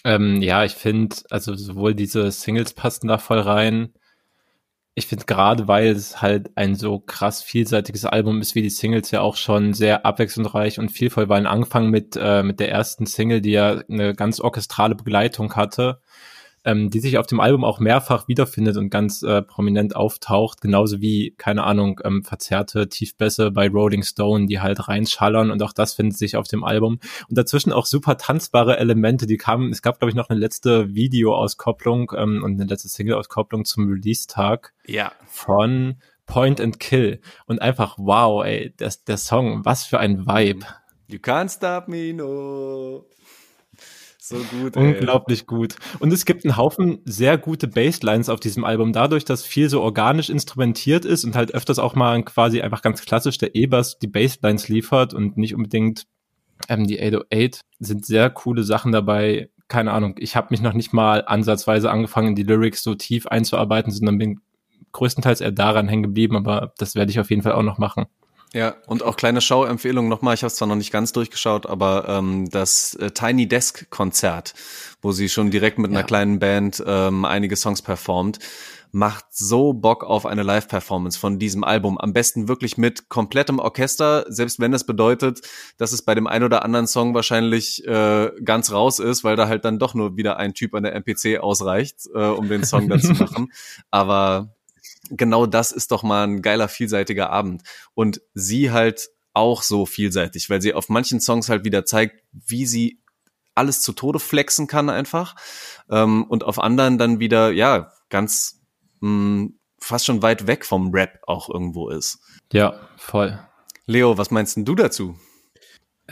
Ähm, ja, ich finde, also sowohl diese Singles passen da voll rein, ich finde gerade, weil es halt ein so krass vielseitiges Album ist, wie die Singles ja auch schon sehr abwechslungsreich und vielvoll waren. Angefangen mit, äh, mit der ersten Single, die ja eine ganz orchestrale Begleitung hatte ähm, die sich auf dem Album auch mehrfach wiederfindet und ganz äh, prominent auftaucht, genauso wie, keine Ahnung, ähm, verzerrte Tiefbässe bei Rolling Stone, die halt reinschallern und auch das findet sich auf dem Album. Und dazwischen auch super tanzbare Elemente, die kamen, es gab, glaube ich, noch eine letzte Videoauskopplung ähm, und eine letzte Single-Auskopplung zum Release-Tag ja. von Point and Kill. Und einfach, wow, ey, das, der Song, was für ein Vibe. You can't stop me, no. So gut. Ey. Unglaublich gut. Und es gibt einen Haufen sehr gute Basslines auf diesem Album. Dadurch, dass viel so organisch instrumentiert ist und halt öfters auch mal quasi einfach ganz klassisch der E-Bass die Basslines liefert und nicht unbedingt ähm, die 808, sind sehr coole Sachen dabei. Keine Ahnung, ich habe mich noch nicht mal ansatzweise angefangen, die Lyrics so tief einzuarbeiten, sondern bin größtenteils eher daran hängen geblieben, aber das werde ich auf jeden Fall auch noch machen. Ja, und auch kleine Schauempfehlung nochmal, ich habe es zwar noch nicht ganz durchgeschaut, aber ähm, das äh, Tiny Desk Konzert, wo sie schon direkt mit einer ja. kleinen Band ähm, einige Songs performt, macht so Bock auf eine Live-Performance von diesem Album. Am besten wirklich mit komplettem Orchester, selbst wenn das bedeutet, dass es bei dem ein oder anderen Song wahrscheinlich äh, ganz raus ist, weil da halt dann doch nur wieder ein Typ an der MPC ausreicht, äh, um den Song dann zu machen. Aber genau das ist doch mal ein geiler, vielseitiger Abend. Und sie halt auch so vielseitig, weil sie auf manchen Songs halt wieder zeigt, wie sie alles zu Tode flexen kann einfach. Ähm, und auf anderen dann wieder, ja, ganz mh, hm, fast schon weit weg vom Rap auch irgendwo ist. Ja, voll. Leo, was meinst denn du dazu?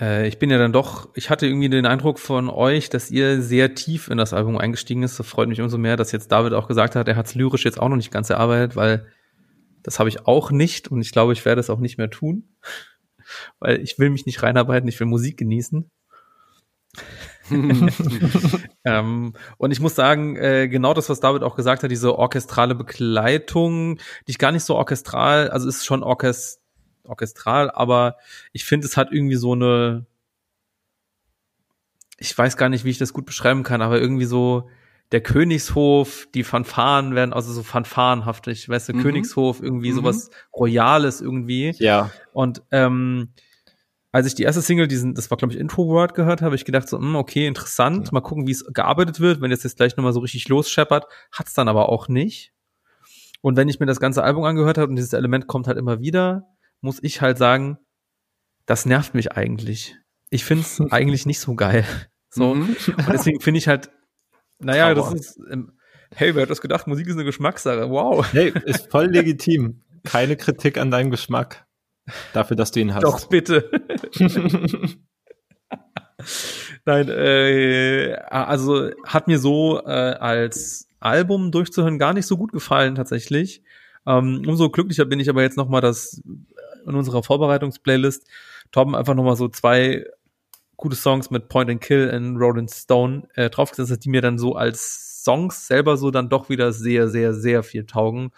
Äh, ich bin ja dann doch, ich hatte irgendwie den Eindruck von euch, dass ihr sehr tief in das Album eingestiegen ist. Das freut mich umso mehr, dass jetzt David auch gesagt hat, er hat es lyrisch jetzt auch noch nicht ganz erarbeitet, weil das habe ich auch nicht und ich glaube, ich werde es auch nicht mehr tun, weil ich will mich nicht reinarbeiten, ich will Musik genießen. ähm, und ich muss sagen, äh, genau das, was David auch gesagt hat, diese orchestrale Begleitung, die ich gar nicht so orchestral, also ist schon orchest orchestral, aber ich finde, es hat irgendwie so eine, ich weiß gar nicht, wie ich das gut beschreiben kann, aber irgendwie so der Königshof, die Fanfaren werden, also so fanfarenhaftig, weißt du, mhm. Königshof, irgendwie mhm. sowas Royales irgendwie. Ja. Und ähm, als ich die erste Single, diesen, das war glaube ich Intro Word gehört habe, ich gedacht so, mh, hm, okay, interessant, ja. mal gucken, wie es gearbeitet wird. Wenn jetzt jetzt gleich nochmal so richtig losscheppert, hat's dann aber auch nicht. Und wenn ich mir das ganze Album angehört habe und dieses Element kommt halt immer wieder, muss ich halt sagen, das nervt mich eigentlich. Ich finde es eigentlich nicht so geil. So. Mhm. Und deswegen finde ich halt, naja, Trauer. das ist, ähm, hey, wer hat das gedacht? Musik ist eine Geschmackssache. Wow. Hey, ist voll legitim. Keine Kritik an deinem Geschmack. Dafür, dass du ihn hast. Doch, bitte. Nein, äh, also hat mir so äh, als Album durchzuhören gar nicht so gut gefallen tatsächlich. Ähm, umso glücklicher bin ich aber jetzt nochmal, dass in unserer Vorbereitungsplaylist Torben einfach nochmal so zwei gute Songs mit Point and Kill in Rolling Stone äh, draufgesetzt hat, die mir dann so als Songs selber so dann doch wieder sehr, sehr, sehr viel taugen,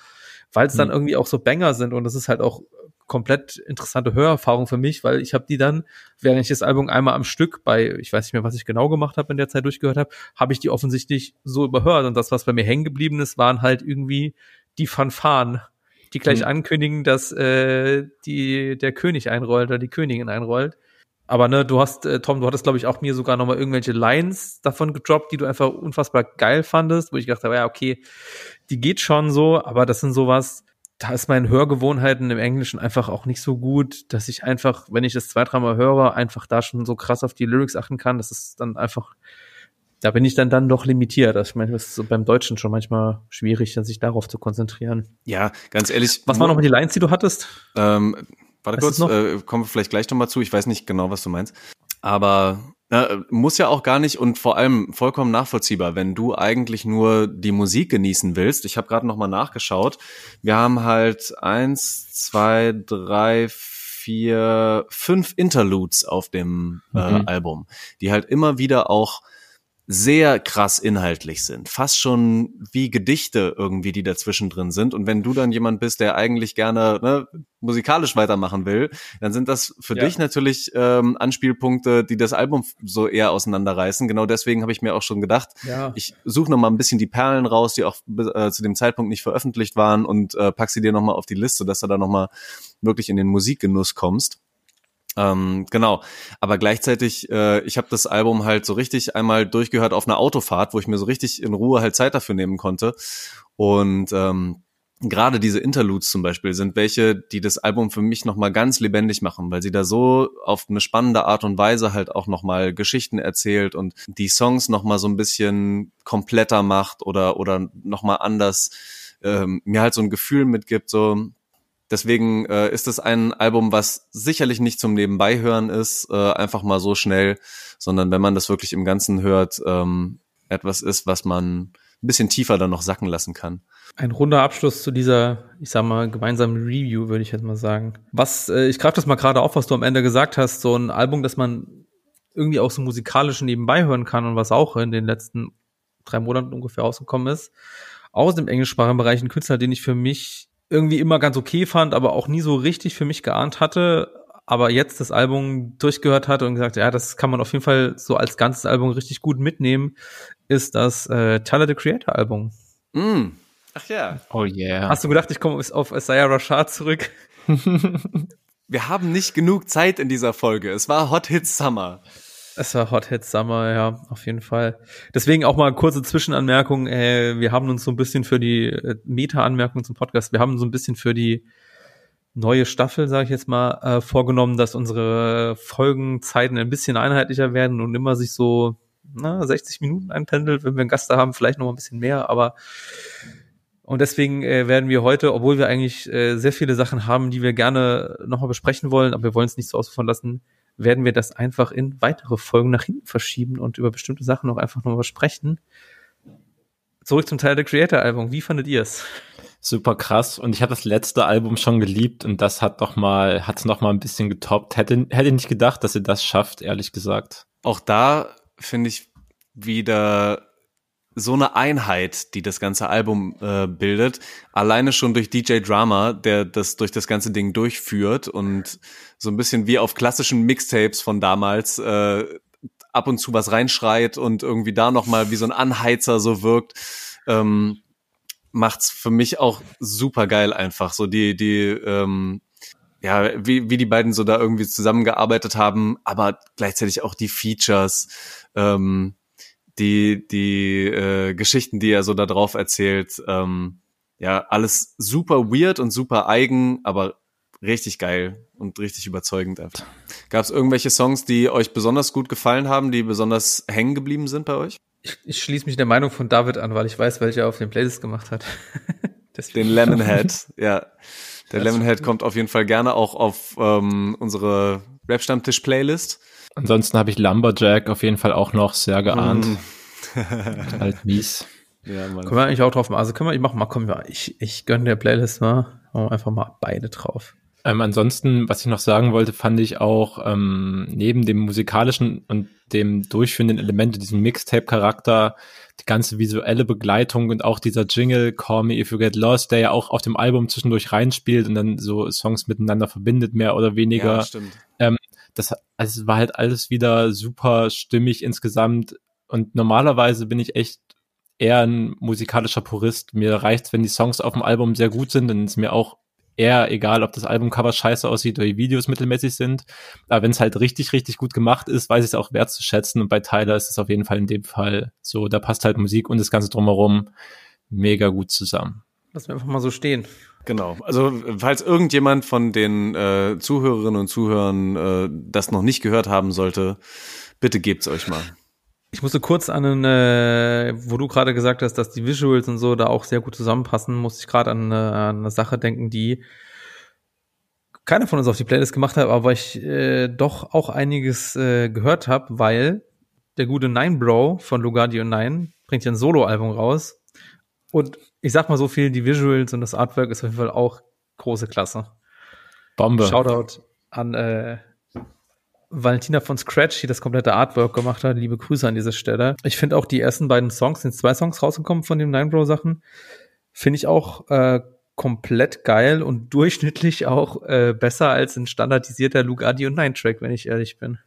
weil es mhm. dann irgendwie auch so Banger sind und das ist halt auch komplett interessante Hörerfahrung für mich, weil ich habe die dann, während ich das Album einmal am Stück bei, ich weiß nicht mehr, was ich genau gemacht habe in der Zeit durchgehört habe, habe ich die offensichtlich so überhört und das, was bei mir hängen geblieben ist, waren halt irgendwie die Fanfaren die gleich mhm. ankündigen, dass äh, die der König einrollt oder die Königin einrollt. Aber ne, du hast, äh, Tom, du hattest, glaube ich, auch mir sogar nochmal irgendwelche Lines davon gedroppt, die du einfach unfassbar geil fandest, wo ich gedacht habe, ja, okay, die geht schon so, aber das sind sowas, da ist meinen Hörgewohnheiten im Englischen einfach auch nicht so gut, dass ich einfach, wenn ich das zwei, dreimal höre, einfach da schon so krass auf die Lyrics achten kann. Das ist dann einfach da bin ich dann dann doch limitiert. Also ich meine, das ist so beim Deutschen schon manchmal schwierig, sich darauf zu konzentrieren. Ja, ganz ehrlich. Was waren nochmal die Lines, die du hattest? Ähm, warte kurz, äh, kommen wir vielleicht gleich nochmal zu. Ich weiß nicht genau, was du meinst. Aber äh, muss ja auch gar nicht und vor allem vollkommen nachvollziehbar, wenn du eigentlich nur die Musik genießen willst. Ich habe gerade nochmal nachgeschaut. Wir haben halt eins, zwei, drei, vier, fünf Interludes auf dem äh, mhm. Album, die halt immer wieder auch sehr krass inhaltlich sind, fast schon wie Gedichte irgendwie, die dazwischen drin sind. Und wenn du dann jemand bist, der eigentlich gerne ne, musikalisch weitermachen will, dann sind das für ja. dich natürlich ähm, Anspielpunkte, die das Album so eher auseinanderreißen. Genau deswegen habe ich mir auch schon gedacht, ja. ich suche noch mal ein bisschen die Perlen raus, die auch äh, zu dem Zeitpunkt nicht veröffentlicht waren und äh, pack sie dir noch mal auf die Liste, dass du da noch mal wirklich in den Musikgenuss kommst. Ähm, genau, aber gleichzeitig, äh, ich habe das Album halt so richtig einmal durchgehört auf einer Autofahrt, wo ich mir so richtig in Ruhe halt Zeit dafür nehmen konnte. Und ähm, gerade diese Interludes zum Beispiel sind welche, die das Album für mich nochmal ganz lebendig machen, weil sie da so auf eine spannende Art und Weise halt auch nochmal Geschichten erzählt und die Songs nochmal so ein bisschen kompletter macht oder, oder nochmal anders ähm, mir halt so ein Gefühl mitgibt, so Deswegen äh, ist es ein Album, was sicherlich nicht zum Nebenbeihören ist, äh, einfach mal so schnell, sondern wenn man das wirklich im Ganzen hört, ähm, etwas ist, was man ein bisschen tiefer dann noch sacken lassen kann. Ein runder Abschluss zu dieser, ich sag mal, gemeinsamen Review, würde ich jetzt mal sagen. Was, äh, ich greife das mal gerade auf, was du am Ende gesagt hast, so ein Album, das man irgendwie auch so musikalisch nebenbei hören kann und was auch in den letzten drei Monaten ungefähr rausgekommen ist. Aus dem englischsprachigen Bereich ein Künstler, den ich für mich irgendwie immer ganz okay fand, aber auch nie so richtig für mich geahnt hatte, aber jetzt das Album durchgehört hatte und gesagt, ja, das kann man auf jeden Fall so als ganzes Album richtig gut mitnehmen, ist das äh, Tyler the Creator Album. Mm, Ach ja. Oh yeah. Hast du gedacht, ich komme auf Isaiah Rashad zurück? Wir haben nicht genug Zeit in dieser Folge. Es war Hot Hits Summer. Es war Hot Hit Summer, ja, auf jeden Fall. Deswegen auch mal kurze Zwischenanmerkung. Äh, wir haben uns so ein bisschen für die äh, Meta-Anmerkung zum Podcast, wir haben so ein bisschen für die neue Staffel, sage ich jetzt mal, äh, vorgenommen, dass unsere Folgenzeiten ein bisschen einheitlicher werden und immer sich so na, 60 Minuten einpendelt. Wenn wir einen Gast da haben, vielleicht noch mal ein bisschen mehr, aber und deswegen äh, werden wir heute, obwohl wir eigentlich äh, sehr viele Sachen haben, die wir gerne nochmal besprechen wollen, aber wir wollen es nicht so ausufern lassen, werden wir das einfach in weitere Folgen nach hinten verschieben und über bestimmte Sachen noch einfach nochmal sprechen. Zurück zum Teil der Creator-Album. Wie fandet ihr es? Super krass. Und ich habe das letzte Album schon geliebt und das hat noch mal, hat's noch mal ein bisschen getoppt. Hätte, hätte nicht gedacht, dass ihr das schafft, ehrlich gesagt. Auch da finde ich wieder so eine Einheit, die das ganze Album äh, bildet, alleine schon durch DJ Drama, der das durch das ganze Ding durchführt und so ein bisschen wie auf klassischen Mixtapes von damals äh, ab und zu was reinschreit und irgendwie da noch mal wie so ein Anheizer so wirkt, ähm, macht's für mich auch super geil einfach so die die ähm, ja wie wie die beiden so da irgendwie zusammengearbeitet haben, aber gleichzeitig auch die Features. Ähm, die, die äh, Geschichten, die er so da drauf erzählt, ähm, ja, alles super weird und super eigen, aber richtig geil und richtig überzeugend einfach. Gab es irgendwelche Songs, die euch besonders gut gefallen haben, die besonders hängen geblieben sind bei euch? Ich, ich schließe mich der Meinung von David an, weil ich weiß, welcher auf den Playlist gemacht hat. den Lemonhead, ja. Der das Lemonhead kommt auf jeden Fall gerne auch auf ähm, unsere Rap-Stammtisch-Playlist. Ansonsten habe ich Lumberjack auf jeden Fall auch noch sehr geahnt. Mm. halt mies. Ja, Mann. Können wir eigentlich auch drauf machen. Also können wir, ich mach mal, komm, ich, ich gönne der Playlist mal. Einfach mal beide drauf. Ähm, ansonsten, was ich noch sagen wollte, fand ich auch ähm, neben dem musikalischen und dem durchführenden Element, diesem Mixtape-Charakter, die ganze visuelle Begleitung und auch dieser Jingle Call Me If You Get Lost, der ja auch auf dem Album zwischendurch reinspielt und dann so Songs miteinander verbindet, mehr oder weniger. Ja, stimmt. Ähm, das also es war halt alles wieder super stimmig insgesamt. Und normalerweise bin ich echt eher ein musikalischer Purist. Mir reicht's, wenn die Songs auf dem Album sehr gut sind, dann ist mir auch eher egal, ob das Albumcover scheiße aussieht oder die Videos mittelmäßig sind. Aber wenn es halt richtig, richtig gut gemacht ist, weiß ich es auch wertzuschätzen. Und bei Tyler ist es auf jeden Fall in dem Fall so. Da passt halt Musik und das Ganze drumherum mega gut zusammen. Lass mir einfach mal so stehen. Genau. Also falls irgendjemand von den äh, Zuhörerinnen und Zuhörern äh, das noch nicht gehört haben sollte, bitte gebt's euch mal. Ich musste kurz an eine, äh, wo du gerade gesagt hast, dass die Visuals und so da auch sehr gut zusammenpassen, musste ich gerade an, eine, an eine Sache denken, die keiner von uns auf die Playlist gemacht hat, aber ich äh, doch auch einiges äh, gehört habe, weil der gute Nine Bro von Lugardi und Nine bringt ja ein Solo-Album raus. Und ich sag mal so viel, die Visuals und das Artwork ist auf jeden Fall auch große Klasse. Bombe. Shoutout an äh, Valentina von Scratch, die das komplette Artwork gemacht hat. Liebe Grüße an dieser Stelle. Ich finde auch die ersten beiden Songs, sind zwei Songs rausgekommen von den Nine Bro Sachen, finde ich auch äh, komplett geil und durchschnittlich auch äh, besser als ein standardisierter Luke Adi und Nine Track, wenn ich ehrlich bin.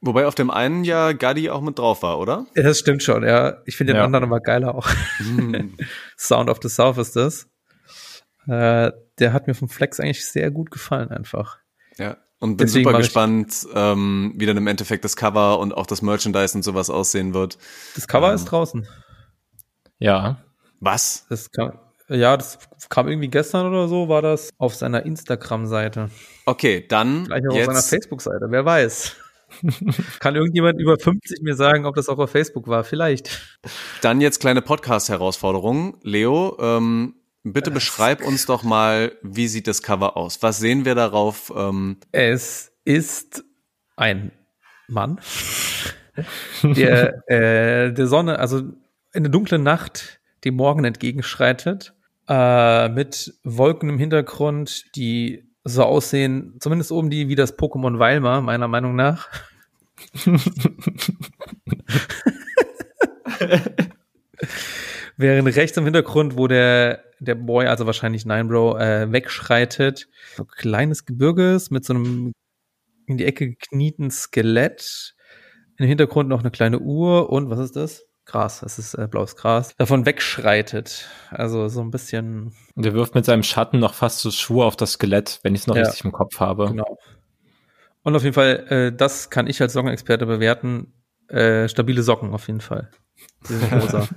Wobei auf dem einen ja Gaddy auch mit drauf war, oder? Ja, das stimmt schon, ja. Ich finde den ja. anderen aber geiler auch. Mm. Sound of the South ist das. Äh, der hat mir vom Flex eigentlich sehr gut gefallen einfach. Ja, und bin Deswegen super gespannt, ähm, wie dann im Endeffekt das Cover und auch das Merchandise und sowas aussehen wird. Das Cover ähm, ist draußen. Ja. Was? Das kam, ja, das kam irgendwie gestern oder so, war das auf seiner Instagram-Seite. Okay, dann. Vielleicht auch jetzt. auf seiner Facebook-Seite, wer weiß. Kann irgendjemand über 50 mir sagen, ob das auch auf Facebook war? Vielleicht. Dann jetzt kleine Podcast-Herausforderung. Leo, ähm, bitte das beschreib uns doch mal, wie sieht das Cover aus? Was sehen wir darauf? Ähm? Es ist ein Mann, der äh, der Sonne, also in der dunklen Nacht dem Morgen entgegenschreitet, äh, mit Wolken im Hintergrund, die so aussehen, zumindest oben die wie das Pokémon Weilmar, meiner Meinung nach. Während rechts im Hintergrund, wo der, der Boy, also wahrscheinlich Ninebro, äh, wegschreitet, so kleines Gebirges mit so einem in die Ecke geknieten Skelett. Im Hintergrund noch eine kleine Uhr und was ist das? Gras, es ist äh, blaues Gras, davon wegschreitet. Also so ein bisschen. Und er wirft mit seinem Schatten noch fast so Schuhe auf das Skelett, wenn ich es noch Ja. richtig im Kopf habe. Genau. Und auf jeden Fall, äh, das kann ich als Sockenexperte bewerten. Äh, stabile Socken auf jeden Fall.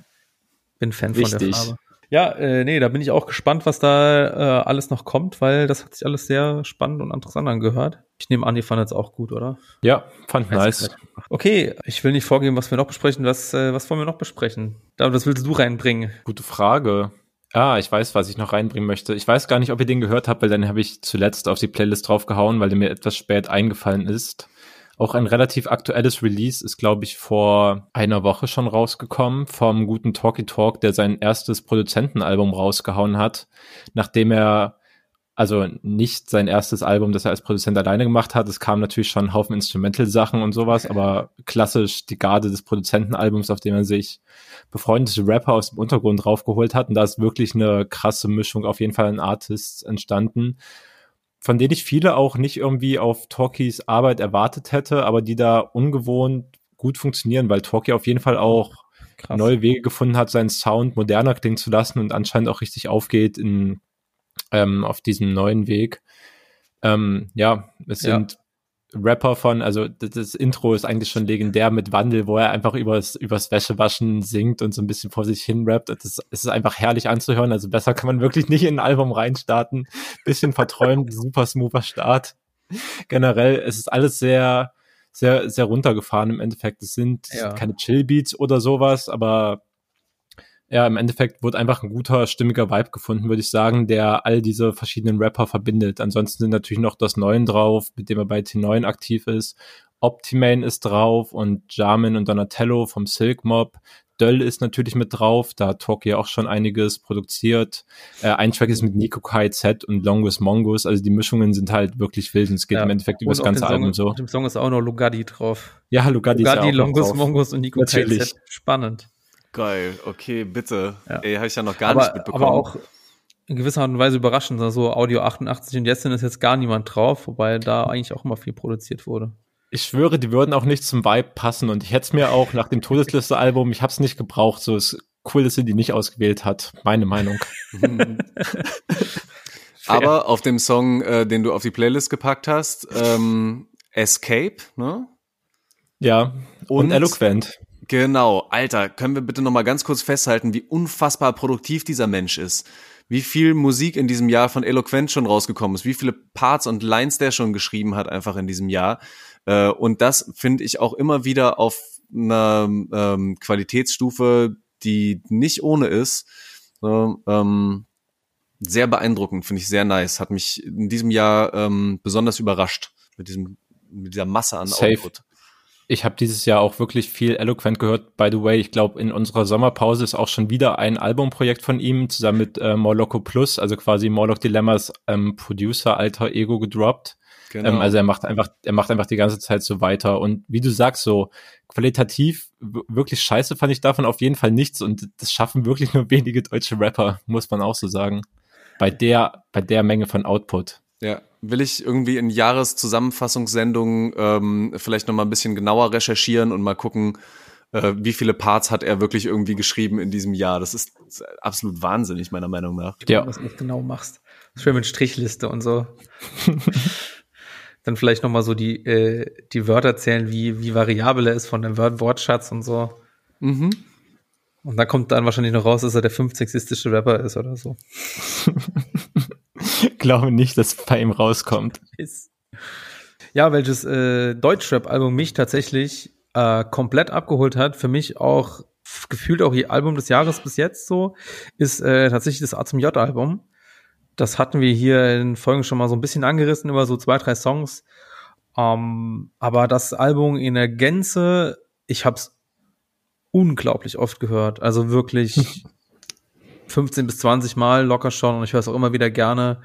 Bin Fan von der Wichtig. Farbe. Ja, äh, nee, da bin ich auch gespannt, was da äh, alles noch kommt, weil das hat sich alles sehr spannend und interessant angehört. Ich nehme an, die fanden es auch gut, oder? Ja, fand nice. Okay, ich will nicht vorgeben, was wir noch besprechen. Was, äh, was wollen wir noch besprechen? Da, was willst du reinbringen? Gute Frage. Ah, ich weiß, was ich noch reinbringen möchte. Ich weiß gar nicht, ob ihr den gehört habt, weil dann habe ich zuletzt auf die Playlist draufgehauen, weil der mir etwas spät eingefallen ist. Auch ein relativ aktuelles Release ist, glaube ich, vor einer Woche schon rausgekommen vom guten Talky Talk, der sein erstes Produzentenalbum rausgehauen hat, nachdem er also nicht sein erstes Album, das er als Produzent alleine gemacht hat. Es kam natürlich schon ein Haufen Instrumental-Sachen und sowas, aber klassisch die Garde des Produzentenalbums, auf dem er sich befreundete Rapper aus dem Untergrund draufgeholt hat. Und da ist wirklich eine krasse Mischung auf jeden Fall an Artists entstanden, von denen ich viele auch nicht irgendwie auf Talkies Arbeit erwartet hätte, aber die da ungewohnt gut funktionieren, weil Talkie auf jeden Fall auch Krass. neue Wege gefunden hat, seinen Sound moderner klingen zu lassen und anscheinend auch richtig aufgeht in, ähm, auf diesem neuen Weg. Ähm, ja, es Ja. sind Rapper von, also das, das Intro ist eigentlich schon legendär mit Wandel, wo er einfach übers, übers Wäschewaschen singt und so ein bisschen vor sich hin rappt. Das es ist einfach herrlich anzuhören. Also besser kann man wirklich nicht in ein Album reinstarten. Bisschen verträumt, super smoother Start. Generell, es ist alles sehr, sehr, sehr runtergefahren im Endeffekt. Es sind Ja. keine Chill-Beats oder sowas, aber ja, im Endeffekt wurde einfach ein guter, stimmiger Vibe gefunden, würde ich sagen, der all diese verschiedenen Rapper verbindet. Ansonsten sind natürlich noch das Neuen drauf, mit dem er bei T9 aktiv ist. Optimane ist drauf und Jamin und Donatello vom Silk Mob. Döll ist natürlich mit drauf, da hat Talkie auch schon einiges produziert. Äh, ein Track ist mit Nico KZ und Longus Mongus, also die Mischungen sind halt wirklich wild und es geht Ja. im Endeffekt über das ganze Song, Album so. Auf dem Song ist auch noch Lugatti drauf. Ja, Lugatti ist ja auch Longus, drauf. Mongus und Nico Natürlich. KZ. Spannend. Geil, okay, bitte. Ja. Ey, habe ich ja noch gar aber, nicht mitbekommen. aber auch in gewisser Art und Weise überraschend. Also Audio 88 und jetzt ist jetzt gar niemand drauf, wobei da eigentlich auch immer viel produziert wurde. Ich schwöre, die würden auch nicht zum Vibe passen und ich hätte es mir auch nach dem Todesliste-Album, ich habe es nicht gebraucht, so ist cool, dass sie die nicht ausgewählt hat. Meine Meinung. Aber auf dem Song, äh, den du auf die Playlist gepackt hast, ähm, Escape, ne? Ja, und, Und- eloquent. Genau, Alter, können wir bitte noch mal ganz kurz festhalten, wie unfassbar produktiv dieser Mensch ist. Wie viel Musik in diesem Jahr von Eloquent schon rausgekommen ist, wie viele Parts und Lines der schon geschrieben hat einfach in diesem Jahr. Äh, und das finde ich auch immer wieder auf einer ähm, Qualitätsstufe, die nicht ohne ist. So, ähm, sehr beeindruckend, finde ich sehr nice. Hat mich in diesem Jahr ähm, besonders überrascht mit diesem mit dieser Masse an Safe. Output. Ich habe dieses Jahr auch wirklich viel eloquent gehört. By the way, ich glaube, in unserer Sommerpause ist auch schon wieder ein Albumprojekt von ihm zusammen mit äh, Morloco Plus, also quasi Morlock Dilemmas ähm, Producer alter Ego gedroppt. Genau. Ähm, also er macht einfach, er macht einfach die ganze Zeit so weiter. Und wie du sagst, so qualitativ wirklich scheiße fand ich davon auf jeden Fall nichts. Und das schaffen wirklich nur wenige deutsche Rapper, muss man auch so sagen. Bei der, bei der Menge von Output. Will ich irgendwie in Jahreszusammenfassungssendungen ähm, vielleicht noch mal ein bisschen genauer recherchieren und mal gucken, äh, wie viele Parts hat er wirklich irgendwie geschrieben in diesem Jahr. Das ist absolut wahnsinnig, meiner Meinung nach. Wenn Ja. du das nicht genau machst. Schön mit Strichliste und so. Dann vielleicht noch mal so die, äh, die Wörter zählen, wie, wie variabel er ist von dem Wort Wortschatz und so. Mhm. Und da kommt dann wahrscheinlich noch raus, dass er der fünf sexistische Rapper ist oder so. Glaube nicht, dass bei ihm rauskommt. Ja, welches äh, Deutschrap-Album mich tatsächlich äh, komplett abgeholt hat, für mich auch gefühlt auch ihr Album des Jahres bis jetzt so, ist äh, tatsächlich das A zum J-Album. Das hatten wir hier in Folgen schon mal so ein bisschen angerissen über so zwei, drei Songs. Ähm, aber das Album in der Gänze, ich hab's unglaublich oft gehört. Also wirklich 15 bis 20 Mal locker schon und ich höre es auch immer wieder gerne.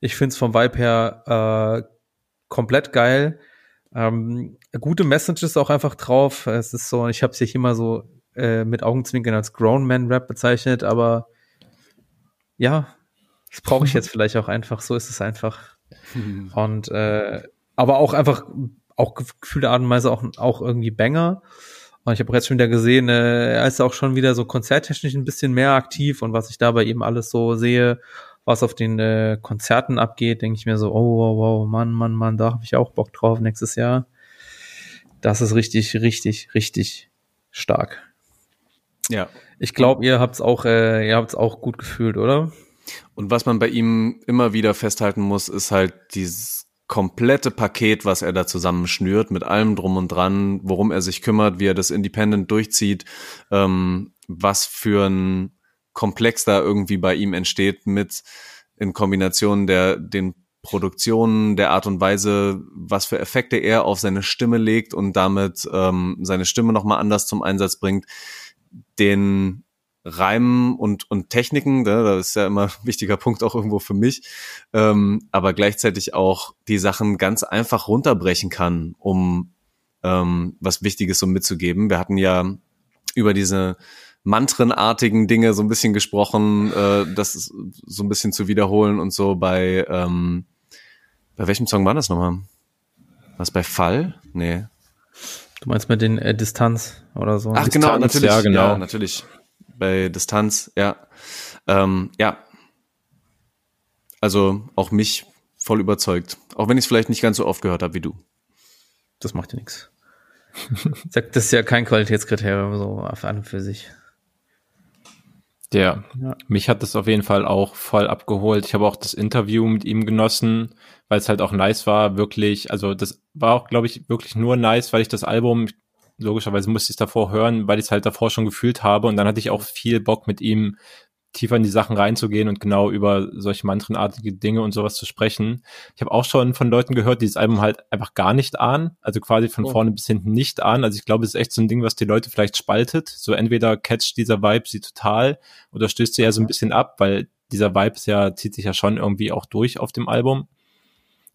Ich finde es vom Vibe her äh, komplett geil. Ähm, gute Messages auch einfach drauf. Es ist so, ich habe es hier immer so äh, mit Augenzwinkern als Grown Man Rap bezeichnet, aber ja, das brauche ich jetzt vielleicht auch einfach. So ist es einfach. Und äh, aber auch einfach auch gefühlte Art und Weise auch auch irgendwie Banger. Und ich habe jetzt schon wieder gesehen, äh, er ist auch schon wieder so konzerttechnisch ein bisschen mehr aktiv und was ich da bei ihm alles so sehe, was auf den äh, Konzerten abgeht, denke ich mir so, oh, wow, wow, Mann, Mann, Mann, da habe ich auch Bock drauf nächstes Jahr. Das ist richtig, richtig, richtig stark. Ja. Ich glaube, ihr habt's auch, äh, ihr habt's auch gut gefühlt, oder? Und was man bei ihm immer wieder festhalten muss, ist halt dieses komplette Paket, was er da zusammenschnürt, mit allem drum und dran, worum er sich kümmert, wie er das Independent durchzieht, ähm, was für ein Komplex da irgendwie bei ihm entsteht mit in Kombination der den Produktionen, der Art und Weise, was für Effekte er auf seine Stimme legt und damit ähm, seine Stimme nochmal anders zum Einsatz bringt, den Reimen und, und Techniken, ne, das ist ja immer ein wichtiger Punkt auch irgendwo für mich, ähm, aber gleichzeitig auch die Sachen ganz einfach runterbrechen kann, um ähm, was Wichtiges so mitzugeben. Wir hatten ja über diese mantrenartigen Dinge so ein bisschen gesprochen, äh, das so ein bisschen zu wiederholen und so bei, ähm, bei welchem Song war das nochmal? Was bei Fall? Nee. Du meinst mit den äh, Distanz oder so? Ach Distanz, genau, natürlich, ja, genau. Ja, natürlich. Bei Distanz, ja. Ähm, ja. Also auch mich voll überzeugt. Auch wenn ich es vielleicht nicht ganz so oft gehört habe wie du. Das macht ja nichts. Das ist ja kein Qualitätskriterium, so auf an und für sich. Ja, ja, mich hat das auf jeden Fall auch voll abgeholt. Ich habe auch das Interview mit ihm genossen, weil es halt auch nice war, wirklich. Also das war auch, glaube ich, wirklich nur nice, weil ich das Album, logischerweise musste ich es davor hören, weil ich es halt davor schon gefühlt habe. Und dann hatte ich auch viel Bock mit ihm tiefer in die Sachen reinzugehen und genau über solche mantrenartige Dinge und sowas zu sprechen. Ich habe auch schon von Leuten gehört, die das Album halt einfach gar nicht ahnen, also quasi von oh. vorne bis hinten nicht ahnen. Also ich glaube, es ist echt so ein Ding, was die Leute vielleicht spaltet. So entweder catcht dieser Vibe sie total oder stößt sie ja so ein bisschen ab, weil dieser Vibe ist ja, zieht sich ja schon irgendwie auch durch auf dem Album.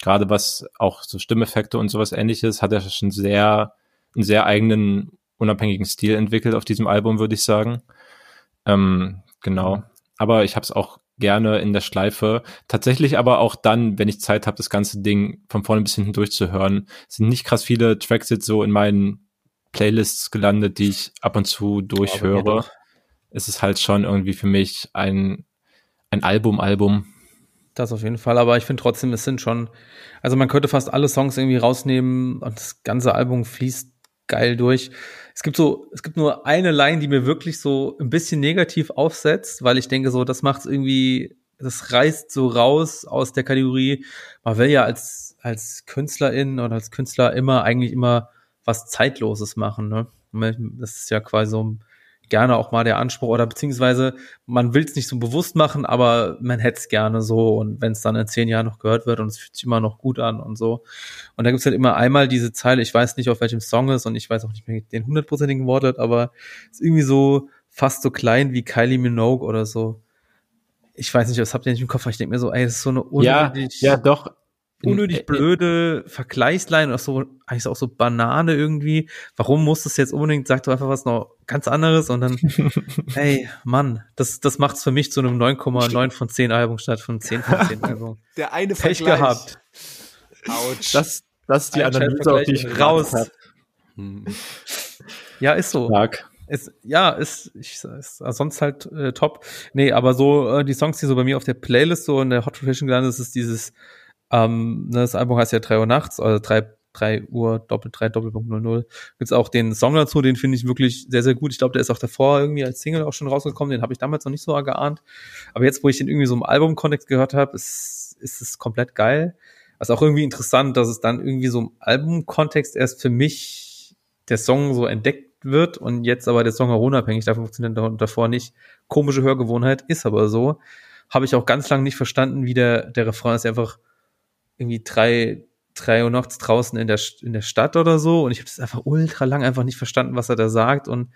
Gerade was auch so Stimmeffekte und sowas ähnliches, hat er schon sehr, einen sehr eigenen, unabhängigen Stil entwickelt auf diesem Album, würde ich sagen. Ähm, Genau. Aber ich habe es auch gerne in der Schleife. Tatsächlich aber auch dann, wenn ich Zeit habe, das ganze Ding von vorne bis hinten durchzuhören. Es sind nicht krass viele Tracks jetzt so in meinen Playlists gelandet, die ich ab und zu durchhöre. Ja, es ist halt schon irgendwie für mich ein, ein Album-Album. Das auf jeden Fall, aber ich finde trotzdem, es sind schon, also man könnte fast alle Songs irgendwie rausnehmen und das ganze Album fließt geil durch. Es gibt so, es gibt nur eine Line, die mir wirklich so ein bisschen negativ aufsetzt, weil ich denke so, das macht irgendwie, das reißt so raus aus der Kategorie. Man will ja als, als Künstlerin oder als Künstler immer eigentlich immer was Zeitloses machen, ne? Das ist ja quasi so gerne auch mal der Anspruch oder beziehungsweise man will es nicht so bewusst machen, aber man hätte es gerne so und wenn es dann in zehn Jahren noch gehört wird und es fühlt sich immer noch gut an und so. Und da gibt es halt immer einmal diese Zeile, ich weiß nicht, auf welchem Song ist und ich weiß auch nicht mehr den hundertprozentigen Wortlaut, aber es ist irgendwie so fast so klein wie Kylie Minogue oder so. Ich weiß nicht, was habt ihr nicht im Kopf, ich denke mir so, ey, das ist so eine unnötig. Ja, ja, doch, unnötig äh, blöde Vergleichsline, auch so, eigentlich auch so Banane irgendwie. Warum muss das jetzt unbedingt, sag doch einfach was noch ganz anderes und dann, hey, Mann, das, das macht's für mich zu einem 9,9 von 10 Album statt von 10 von 10 Album. Der eine Pech Vergleich. gehabt. Autsch. Das, das ist die Analyse, auf die ich raus. Ja, ist so. Stark. Ist, ja, ist, ich, ist sonst halt äh, top. Nee, aber so äh, die Songs, die so bei mir auf der Playlist so in der Hot Rotation gelandet ist, ist dieses ähm, ne, das Album heißt ja 3 Uhr nachts, also 3, 3 Uhr Doppel 3 Doppelpunkt 00. Gibt's auch den Song dazu, den finde ich wirklich sehr, sehr gut. Ich glaube, der ist auch davor irgendwie als Single auch schon rausgekommen, den habe ich damals noch nicht so geahnt. Aber jetzt, wo ich den irgendwie so im Album-Kontext gehört habe, ist, ist es komplett geil. Was auch irgendwie interessant, dass es dann irgendwie so im Album-Kontext erst für mich der Song so entdeckt wird und jetzt aber der Song auch unabhängig davon funktioniert und davor nicht. Komische Hörgewohnheit, ist aber so. Habe ich auch ganz lange nicht verstanden, wie der, der Refrain ist einfach irgendwie drei, drei Uhr nachts draußen in der, in der Stadt oder so und ich habe das einfach ultra lang einfach nicht verstanden, was er da sagt und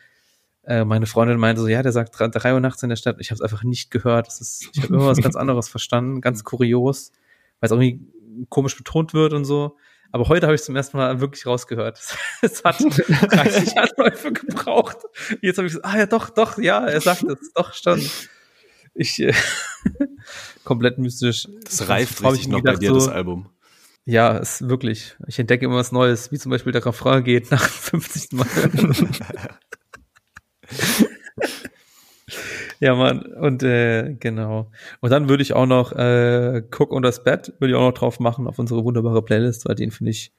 äh, meine Freundin meinte so, ja, der sagt drei, drei Uhr nachts in der Stadt. Ich habe es einfach nicht gehört. Das ist, ich habe immer was ganz anderes verstanden, ganz kurios, weil es irgendwie komisch betont wird und so. Aber heute habe ich zum ersten Mal wirklich rausgehört. Es hat 30 Anläufe gebraucht. Jetzt habe ich gesagt, ah ja, doch, doch, ja, er sagt es, doch, stand. Ich, äh, komplett mystisch. Das reift richtig noch gedacht, bei dir, so, das Album. Ja, ist wirklich. Ich entdecke immer was Neues, wie zum Beispiel der Refrain geht nach 50. Mal. ja, Mann. Und äh, genau. Und dann würde ich auch noch äh, Cook und das Bett würde ich auch noch drauf machen auf unsere wunderbare Playlist, weil den finde ich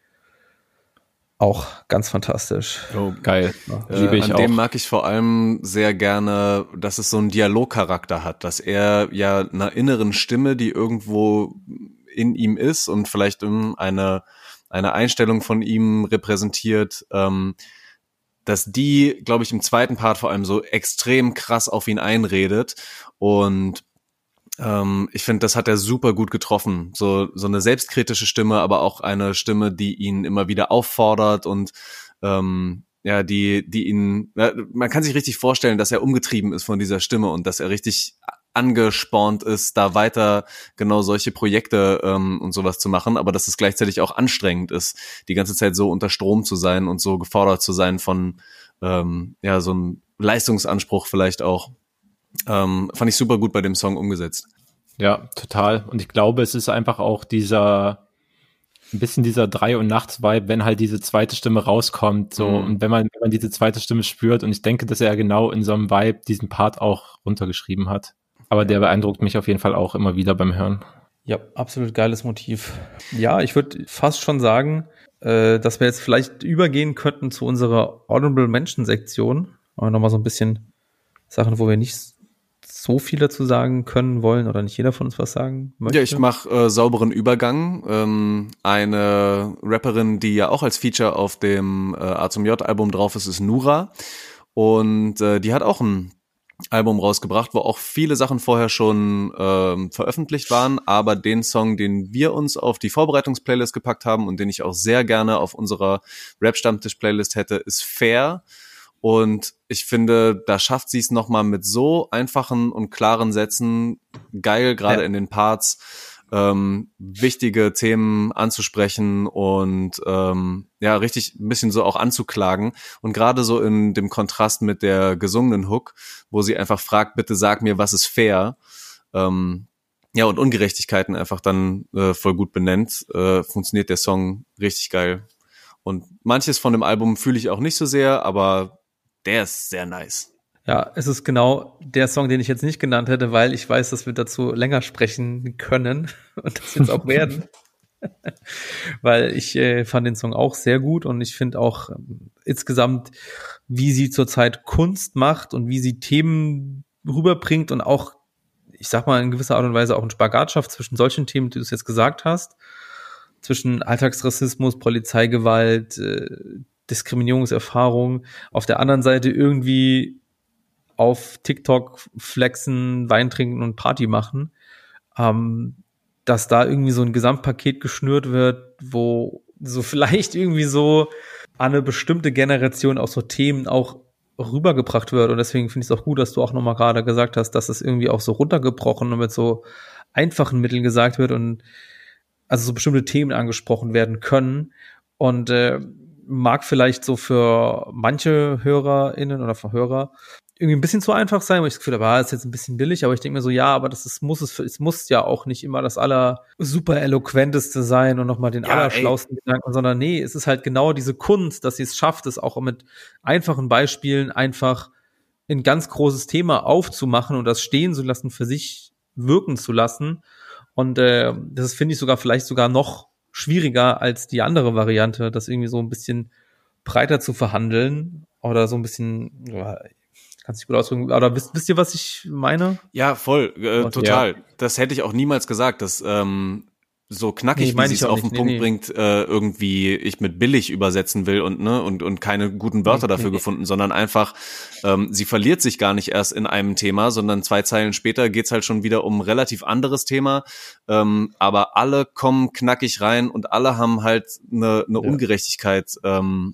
auch ganz fantastisch. Oh, geil. Ja, Liebe ich an auch. dem mag ich vor allem sehr gerne, dass es so einen Dialogcharakter hat, dass er ja einer inneren Stimme, die irgendwo in ihm ist und vielleicht eine, eine Einstellung von ihm repräsentiert, ähm, dass die, glaube ich, im zweiten Part vor allem so extrem krass auf ihn einredet und ähm, ich finde, das hat er super gut getroffen. So, so eine selbstkritische Stimme, aber auch eine Stimme, die ihn immer wieder auffordert und ähm, ja, die, die ihn, ja, man kann sich richtig vorstellen, dass er umgetrieben ist von dieser Stimme und dass er richtig angespornt ist, da weiter genau solche Projekte ähm, und sowas zu machen, aber dass es gleichzeitig auch anstrengend ist, die ganze Zeit so unter Strom zu sein und so gefordert zu sein von ähm, ja so einem Leistungsanspruch vielleicht auch. Ähm, fand ich super gut bei dem Song umgesetzt. Ja, total. Und ich glaube, es ist einfach auch dieser, ein bisschen dieser Drei- und Nachts-Vibe, wenn halt diese zweite Stimme rauskommt, so, mhm. und wenn man, wenn man diese zweite Stimme spürt, und ich denke, dass er genau in so einem Vibe diesen Part auch runtergeschrieben hat. Aber der beeindruckt mich auf jeden Fall auch immer wieder beim Hören. Ja, absolut geiles Motiv. Ja, ich würde fast schon sagen, äh, dass wir jetzt vielleicht übergehen könnten zu unserer Honorable Mention Sektion. Aber nochmal so ein bisschen Sachen, wo wir nicht so viel dazu sagen können wollen oder nicht jeder von uns was sagen möchte? Ja, ich mache äh, sauberen Übergang. Ähm, eine Rapperin, die ja auch als Feature auf dem äh, A zum J-Album drauf ist, ist Nura. Und äh, die hat auch ein Album rausgebracht, wo auch viele Sachen vorher schon ähm, veröffentlicht waren, aber den Song, den wir uns auf die Vorbereitungsplaylist gepackt haben und den ich auch sehr gerne auf unserer Rap-Stammtisch-Playlist hätte, ist Fair und ich finde, da schafft sie es nochmal mit so einfachen und klaren Sätzen, geil, gerade ja. in den Parts, ähm, wichtige Themen anzusprechen und ähm, ja, richtig ein bisschen so auch anzuklagen. Und gerade so in dem Kontrast mit der gesungenen Hook, wo sie einfach fragt, bitte sag mir, was ist fair. Ähm, ja, und Ungerechtigkeiten einfach dann äh, voll gut benennt, äh, funktioniert der Song richtig geil. Und manches von dem Album fühle ich auch nicht so sehr, aber der ist sehr nice. Ja, es ist genau der Song, den ich jetzt nicht genannt hätte, weil ich weiß, dass wir dazu länger sprechen können und das jetzt auch werden. weil ich äh, fand den Song auch sehr gut und ich finde auch ähm, insgesamt, wie sie zurzeit Kunst macht und wie sie Themen rüberbringt und auch, ich sag mal, in gewisser Art und Weise auch einen Spagat schafft zwischen solchen Themen, die du es jetzt gesagt hast, zwischen Alltagsrassismus, Polizeigewalt, äh, Diskriminierungserfahrung, auf der anderen Seite irgendwie auf TikTok flexen, Wein trinken und Party machen, ähm, dass da irgendwie so ein Gesamtpaket geschnürt wird, wo so vielleicht irgendwie so eine bestimmte Generation auch so Themen auch rübergebracht wird. Und deswegen finde ich es auch gut, dass du auch nochmal gerade gesagt hast, dass es irgendwie auch so runtergebrochen und mit so einfachen Mitteln gesagt wird und also so bestimmte Themen angesprochen werden können. Und äh, mag vielleicht so für manche HörerInnen oder für Hörer irgendwie ein bisschen zu einfach sein, weil ich das Gefühl habe, ah, ist jetzt ein bisschen billig, aber ich denke mir so, ja, aber das ist, muss es, es muss ja auch nicht immer das aller super eloquenteste sein und nochmal den ja, allerschlausten ey. Gedanken, sondern nee, es ist halt genau diese Kunst, dass sie es schafft, es auch mit einfachen Beispielen einfach ein ganz großes Thema aufzumachen und das stehen zu lassen, für sich wirken zu lassen. Und äh, das finde ich sogar vielleicht sogar noch schwieriger als die andere Variante, das irgendwie so ein bisschen breiter zu verhandeln oder so ein bisschen, ja, kannst dich gut ausdrücken, oder wisst, wisst ihr, was ich meine? Ja, voll, äh, total. Ja. Das hätte ich auch niemals gesagt, dass ähm, so knackig, nee, wie sie es auf den Punkt nee. bringt, äh, irgendwie ich mit billig übersetzen will und ne und und keine guten Wörter dafür gefunden, sondern einfach ähm, sie verliert sich gar nicht erst in einem Thema, sondern zwei Zeilen später geht's halt schon wieder um ein relativ anderes Thema, ähm, aber alle kommen knackig rein und alle haben halt eine, eine ja. Ungerechtigkeit, ähm,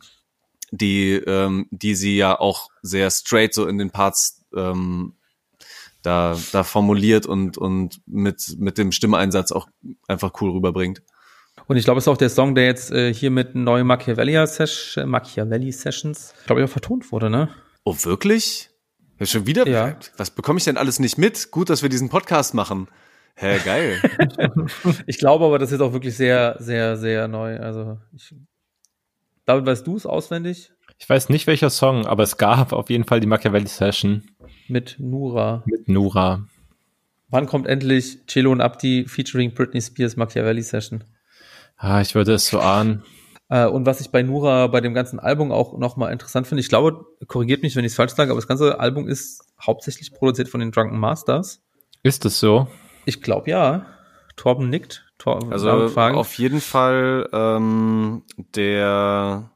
die ähm, die sie ja auch sehr straight so in den Parts ähm, da, da formuliert und, und mit, mit dem Stimmeinsatz auch einfach cool rüberbringt. Und ich glaube, es ist auch der Song, der jetzt äh, hier mit neuen Machiavelli, Sesh Machiavelli Sessions, glaube ich, auch vertont wurde, ne? Oh, wirklich? Ja, schon wieder? Ja. Was bekomme ich denn alles nicht mit? Gut, dass wir diesen Podcast machen. Hä, geil. ich glaube aber, das ist auch wirklich sehr, sehr, sehr neu. Also, ich, David, weißt du es auswendig? Ich weiß nicht welcher Song, aber es gab auf jeden Fall die Machiavelli Session. Mit Nura. Mit Nura. Wann kommt endlich Cello und Abdi featuring Britney Spears Machiavelli Session? Ah, ich würde es so ahnen. Äh, und was ich bei Nura bei dem ganzen Album auch nochmal interessant finde, ich glaube, korrigiert mich, wenn ich es falsch sage, aber das ganze Album ist hauptsächlich produziert von den Drunken Masters. Ist es so? Ich glaube ja. Torben nickt. Torben, also auf jeden Fall ähm, der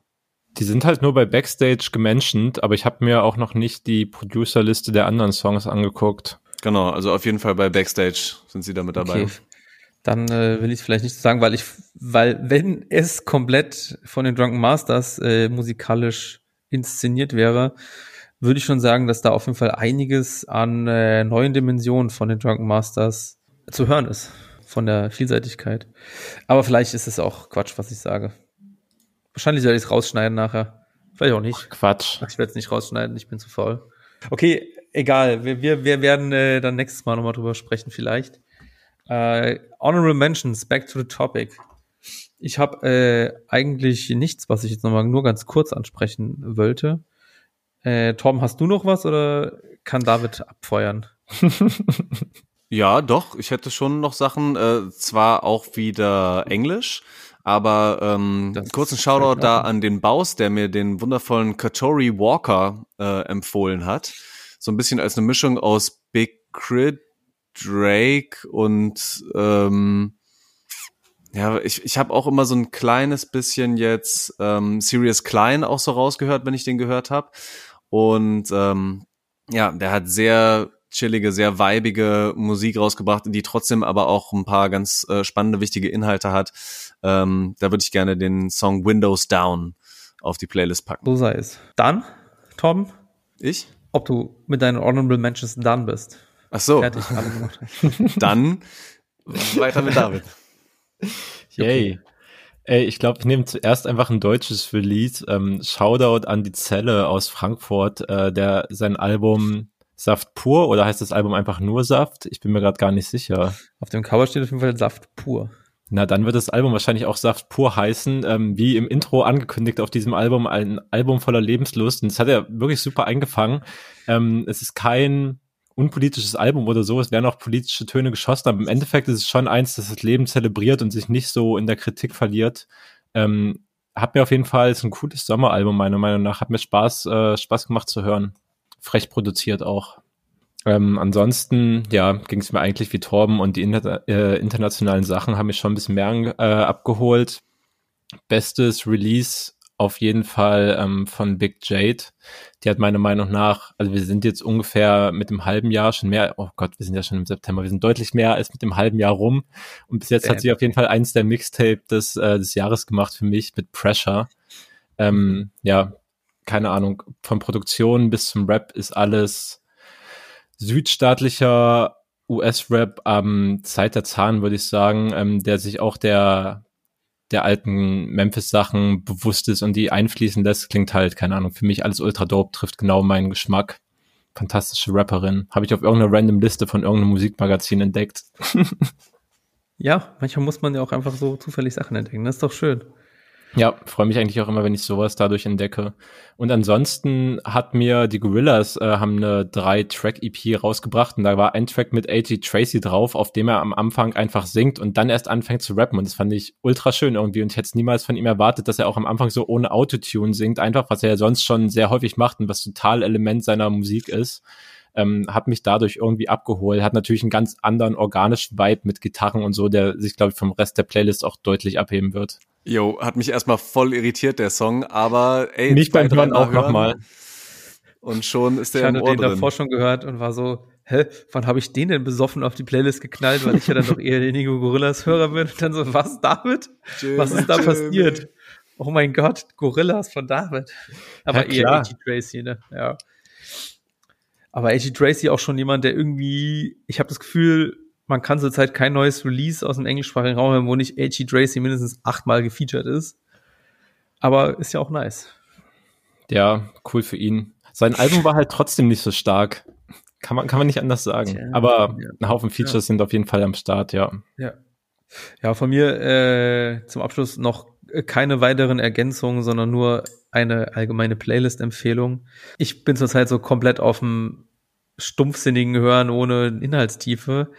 die sind halt nur bei Backstage gementioned, aber ich habe mir auch noch nicht die Producerliste der anderen Songs angeguckt. Genau, also auf jeden Fall bei Backstage sind sie da mit dabei. Okay. Dann äh, will ich vielleicht nicht sagen, weil ich, weil wenn es komplett von den Drunken Masters äh, musikalisch inszeniert wäre, würde ich schon sagen, dass da auf jeden Fall einiges an äh, neuen Dimensionen von den Drunken Masters zu hören ist, von der Vielseitigkeit. Aber vielleicht ist es auch Quatsch, was ich sage. Wahrscheinlich soll ich es rausschneiden nachher. Vielleicht auch nicht. Quatsch. Ich werde es nicht rausschneiden, ich bin zu faul. Okay, egal. Wir, wir, wir werden äh, dann nächstes Mal nochmal drüber sprechen, vielleicht. Äh, honorable Mentions, back to the topic. Ich habe äh, eigentlich nichts, was ich jetzt nochmal nur ganz kurz ansprechen wollte. Äh, Tom, hast du noch was oder kann David abfeuern? ja, doch. Ich hätte schon noch Sachen, äh, zwar auch wieder Englisch, aber ähm, kurzen Shoutout da an den Baus, der mir den wundervollen Katori Walker äh, empfohlen hat. So ein bisschen als eine Mischung aus Big Crit, Drake und ähm, ja, ich, ich habe auch immer so ein kleines bisschen jetzt ähm, Sirius Klein auch so rausgehört, wenn ich den gehört habe. Und ähm, ja, der hat sehr chillige, sehr weibige Musik rausgebracht, die trotzdem aber auch ein paar ganz äh, spannende, wichtige Inhalte hat. Ähm, da würde ich gerne den Song Windows Down auf die Playlist packen. So sei es. Dann, Tom? Ich? Ob du mit deinen Honorable Mentions done bist. Ach so. Fertig, Dann weiter mit David. Yay. Ey, ich glaube, ich nehme zuerst einfach ein deutsches Release. Ähm, Shoutout an die Zelle aus Frankfurt, äh, der sein Album Saft pur oder heißt das Album einfach nur Saft? Ich bin mir gerade gar nicht sicher. Auf dem Cover steht auf jeden Fall Saft pur. Na, dann wird das Album wahrscheinlich auch Saft pur heißen, ähm, wie im Intro angekündigt auf diesem Album, ein Album voller Lebenslust. Und das hat er wirklich super eingefangen. Ähm, es ist kein unpolitisches Album oder so, es werden auch politische Töne geschossen, aber im Endeffekt ist es schon eins, das das Leben zelebriert und sich nicht so in der Kritik verliert. Ähm, hat mir auf jeden Fall, ist ein cooles Sommeralbum, meiner Meinung nach. Hat mir Spaß, äh, Spaß gemacht zu hören frech produziert auch. Ähm, ansonsten, ja, ging es mir eigentlich wie Torben und die inter äh, internationalen Sachen haben mich schon ein bisschen mehr äh, abgeholt. Bestes Release auf jeden Fall ähm, von Big Jade. Die hat meiner Meinung nach, also wir sind jetzt ungefähr mit dem halben Jahr schon mehr, oh Gott, wir sind ja schon im September, wir sind deutlich mehr als mit dem halben Jahr rum. Und bis jetzt hat sie auf jeden Fall eins der Mixtape des, äh, des Jahres gemacht für mich mit Pressure. Ähm, ja, keine Ahnung, von Produktion bis zum Rap ist alles südstaatlicher US-Rap am Zeit der Zahn, würde ich sagen, ähm, der sich auch der, der alten Memphis-Sachen bewusst ist und die einfließen lässt, klingt halt, keine Ahnung, für mich alles ultra dope, trifft genau meinen Geschmack. Fantastische Rapperin. Habe ich auf irgendeiner random Liste von irgendeinem Musikmagazin entdeckt. ja, manchmal muss man ja auch einfach so zufällig Sachen entdecken. Das ist doch schön. Ja, freue mich eigentlich auch immer, wenn ich sowas dadurch entdecke. Und ansonsten hat mir die Gorillas äh, haben eine drei Track EP rausgebracht und da war ein Track mit A.G. Tracy drauf, auf dem er am Anfang einfach singt und dann erst anfängt zu rappen und das fand ich ultra schön irgendwie und ich hätte niemals von ihm erwartet, dass er auch am Anfang so ohne Autotune singt, einfach was er ja sonst schon sehr häufig macht und was total Element seiner Musik ist ähm, hat mich dadurch irgendwie abgeholt. Hat natürlich einen ganz anderen organischen Vibe mit Gitarren und so, der sich, glaube ich, vom Rest der Playlist auch deutlich abheben wird. Jo, hat mich erstmal voll irritiert, der Song, aber ey. Mich beim Hören auch nochmal. Und schon ist der ich im Ohr den drin. davor schon gehört und war so, hä, wann habe ich den denn besoffen auf die Playlist geknallt, weil ich ja dann doch eher der Inigo Gorillas Hörer bin und dann so, was, David? Jimmy, was ist da Jimmy. passiert? Oh mein Gott, Gorillas von David. Aber ja, eher A.G. Tracy, ne? Ja. Aber A.G. Tracy auch schon jemand, der irgendwie, ich habe das Gefühl, man kann zurzeit kein neues Release aus dem englischsprachigen Raum haben, wo nicht A.G. Tracy mindestens achtmal gefeatured ist. Aber ist ja auch nice. Ja, cool für ihn. Sein Album war halt trotzdem nicht so stark. Kann man, kann man nicht anders sagen. Tja, Aber ja. ein Haufen Features sind auf jeden Fall am Start, ja. Ja. Ja, von mir äh, zum Abschluss noch keine weiteren Ergänzungen, sondern nur eine allgemeine Playlist-Empfehlung. Ich bin zurzeit so komplett auf dem stumpfsinnigen Hören ohne Inhaltstiefe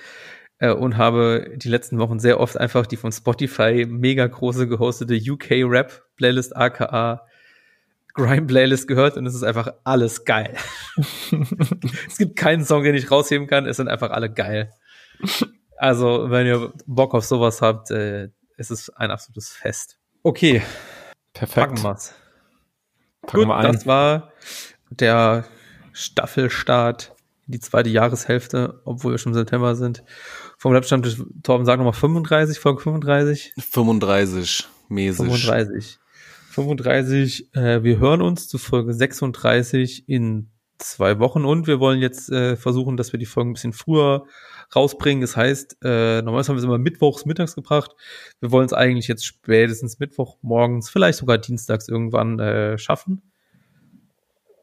äh, und habe die letzten Wochen sehr oft einfach die von Spotify mega große gehostete UK Rap Playlist aka Grime Playlist gehört und es ist einfach alles geil. es gibt keinen Song, den ich rausheben kann, es sind einfach alle geil. Also, wenn ihr Bock auf sowas habt, äh, es ist ein absolutes Fest. Okay, Perfekt. packen wir's. Packen Gut, wir ein. das war der Staffelstart die zweite Jahreshälfte, obwohl wir schon im September sind. Vom Labstand, Torben, sag nochmal 35, Folge 35? 35 mäßig. 35. 35, äh, wir hören uns zu Folge 36 in zwei Wochen und wir wollen jetzt äh, versuchen, dass wir die Folgen ein bisschen früher rausbringen. Das heißt, äh, normalerweise haben wir es immer mittwochs mittags gebracht. Wir wollen es eigentlich jetzt spätestens Mittwoch morgens, vielleicht sogar dienstags irgendwann äh, schaffen.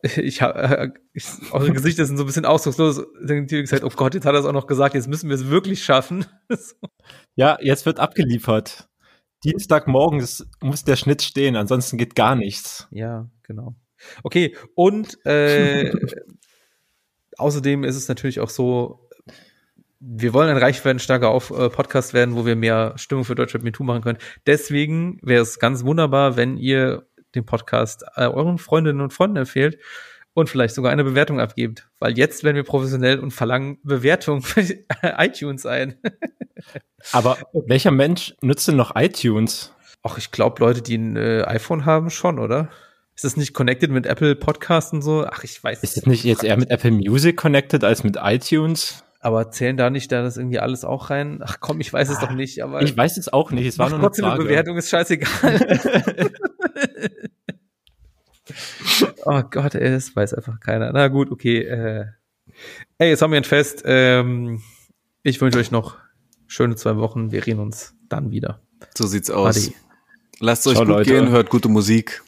Ich habe, äh, ich, eure Gesichter sind so ein bisschen ausdruckslos. Dann die gesagt, oh Gott, jetzt hat er es auch noch gesagt, jetzt müssen wir es wirklich schaffen. Ja, jetzt wird abgeliefert. Dienstagmorgen ist- muss der Schnitt stehen, ansonsten geht gar nichts. Ja, genau. Okay, und äh, außerdem ist es natürlich auch so, wir wollen ein reichweitenstarker auf äh, Podcast werden, wo wir mehr Stimmung für Deutschrap MeToo machen können. Deswegen wäre es ganz wunderbar, wenn ihr den Podcast äh, euren Freundinnen und Freunden empfehlt und vielleicht sogar eine Bewertung abgebt. Weil jetzt werden wir professionell und verlangen Bewertung für iTunes ein. Aber welcher Mensch nutzt denn noch iTunes? Ach, ich glaube, Leute, die ein äh, iPhone haben, schon, oder? Ist das nicht connected mit Apple Podcasts und so? Ach, ich weiß Ist das nicht jetzt eher mit Apple Music connected als mit iTunes? Aber zählen da nicht da das irgendwie alles auch rein? Ach komm, ich weiß es doch nicht, aber Ich weiß es auch nicht, es war nur eine Frage. Bewertung, ist scheißegal. oh Gott, ey, das weiß einfach keiner. Na gut, okay. Äh. Ey, jetzt haben wir ein Fest. Ähm, ich wünsche euch noch schöne zwei Wochen. Wir reden uns dann wieder. So sieht's aus. Adi. Lasst euch Ciao, gut Leute. gehen, hört gute Musik.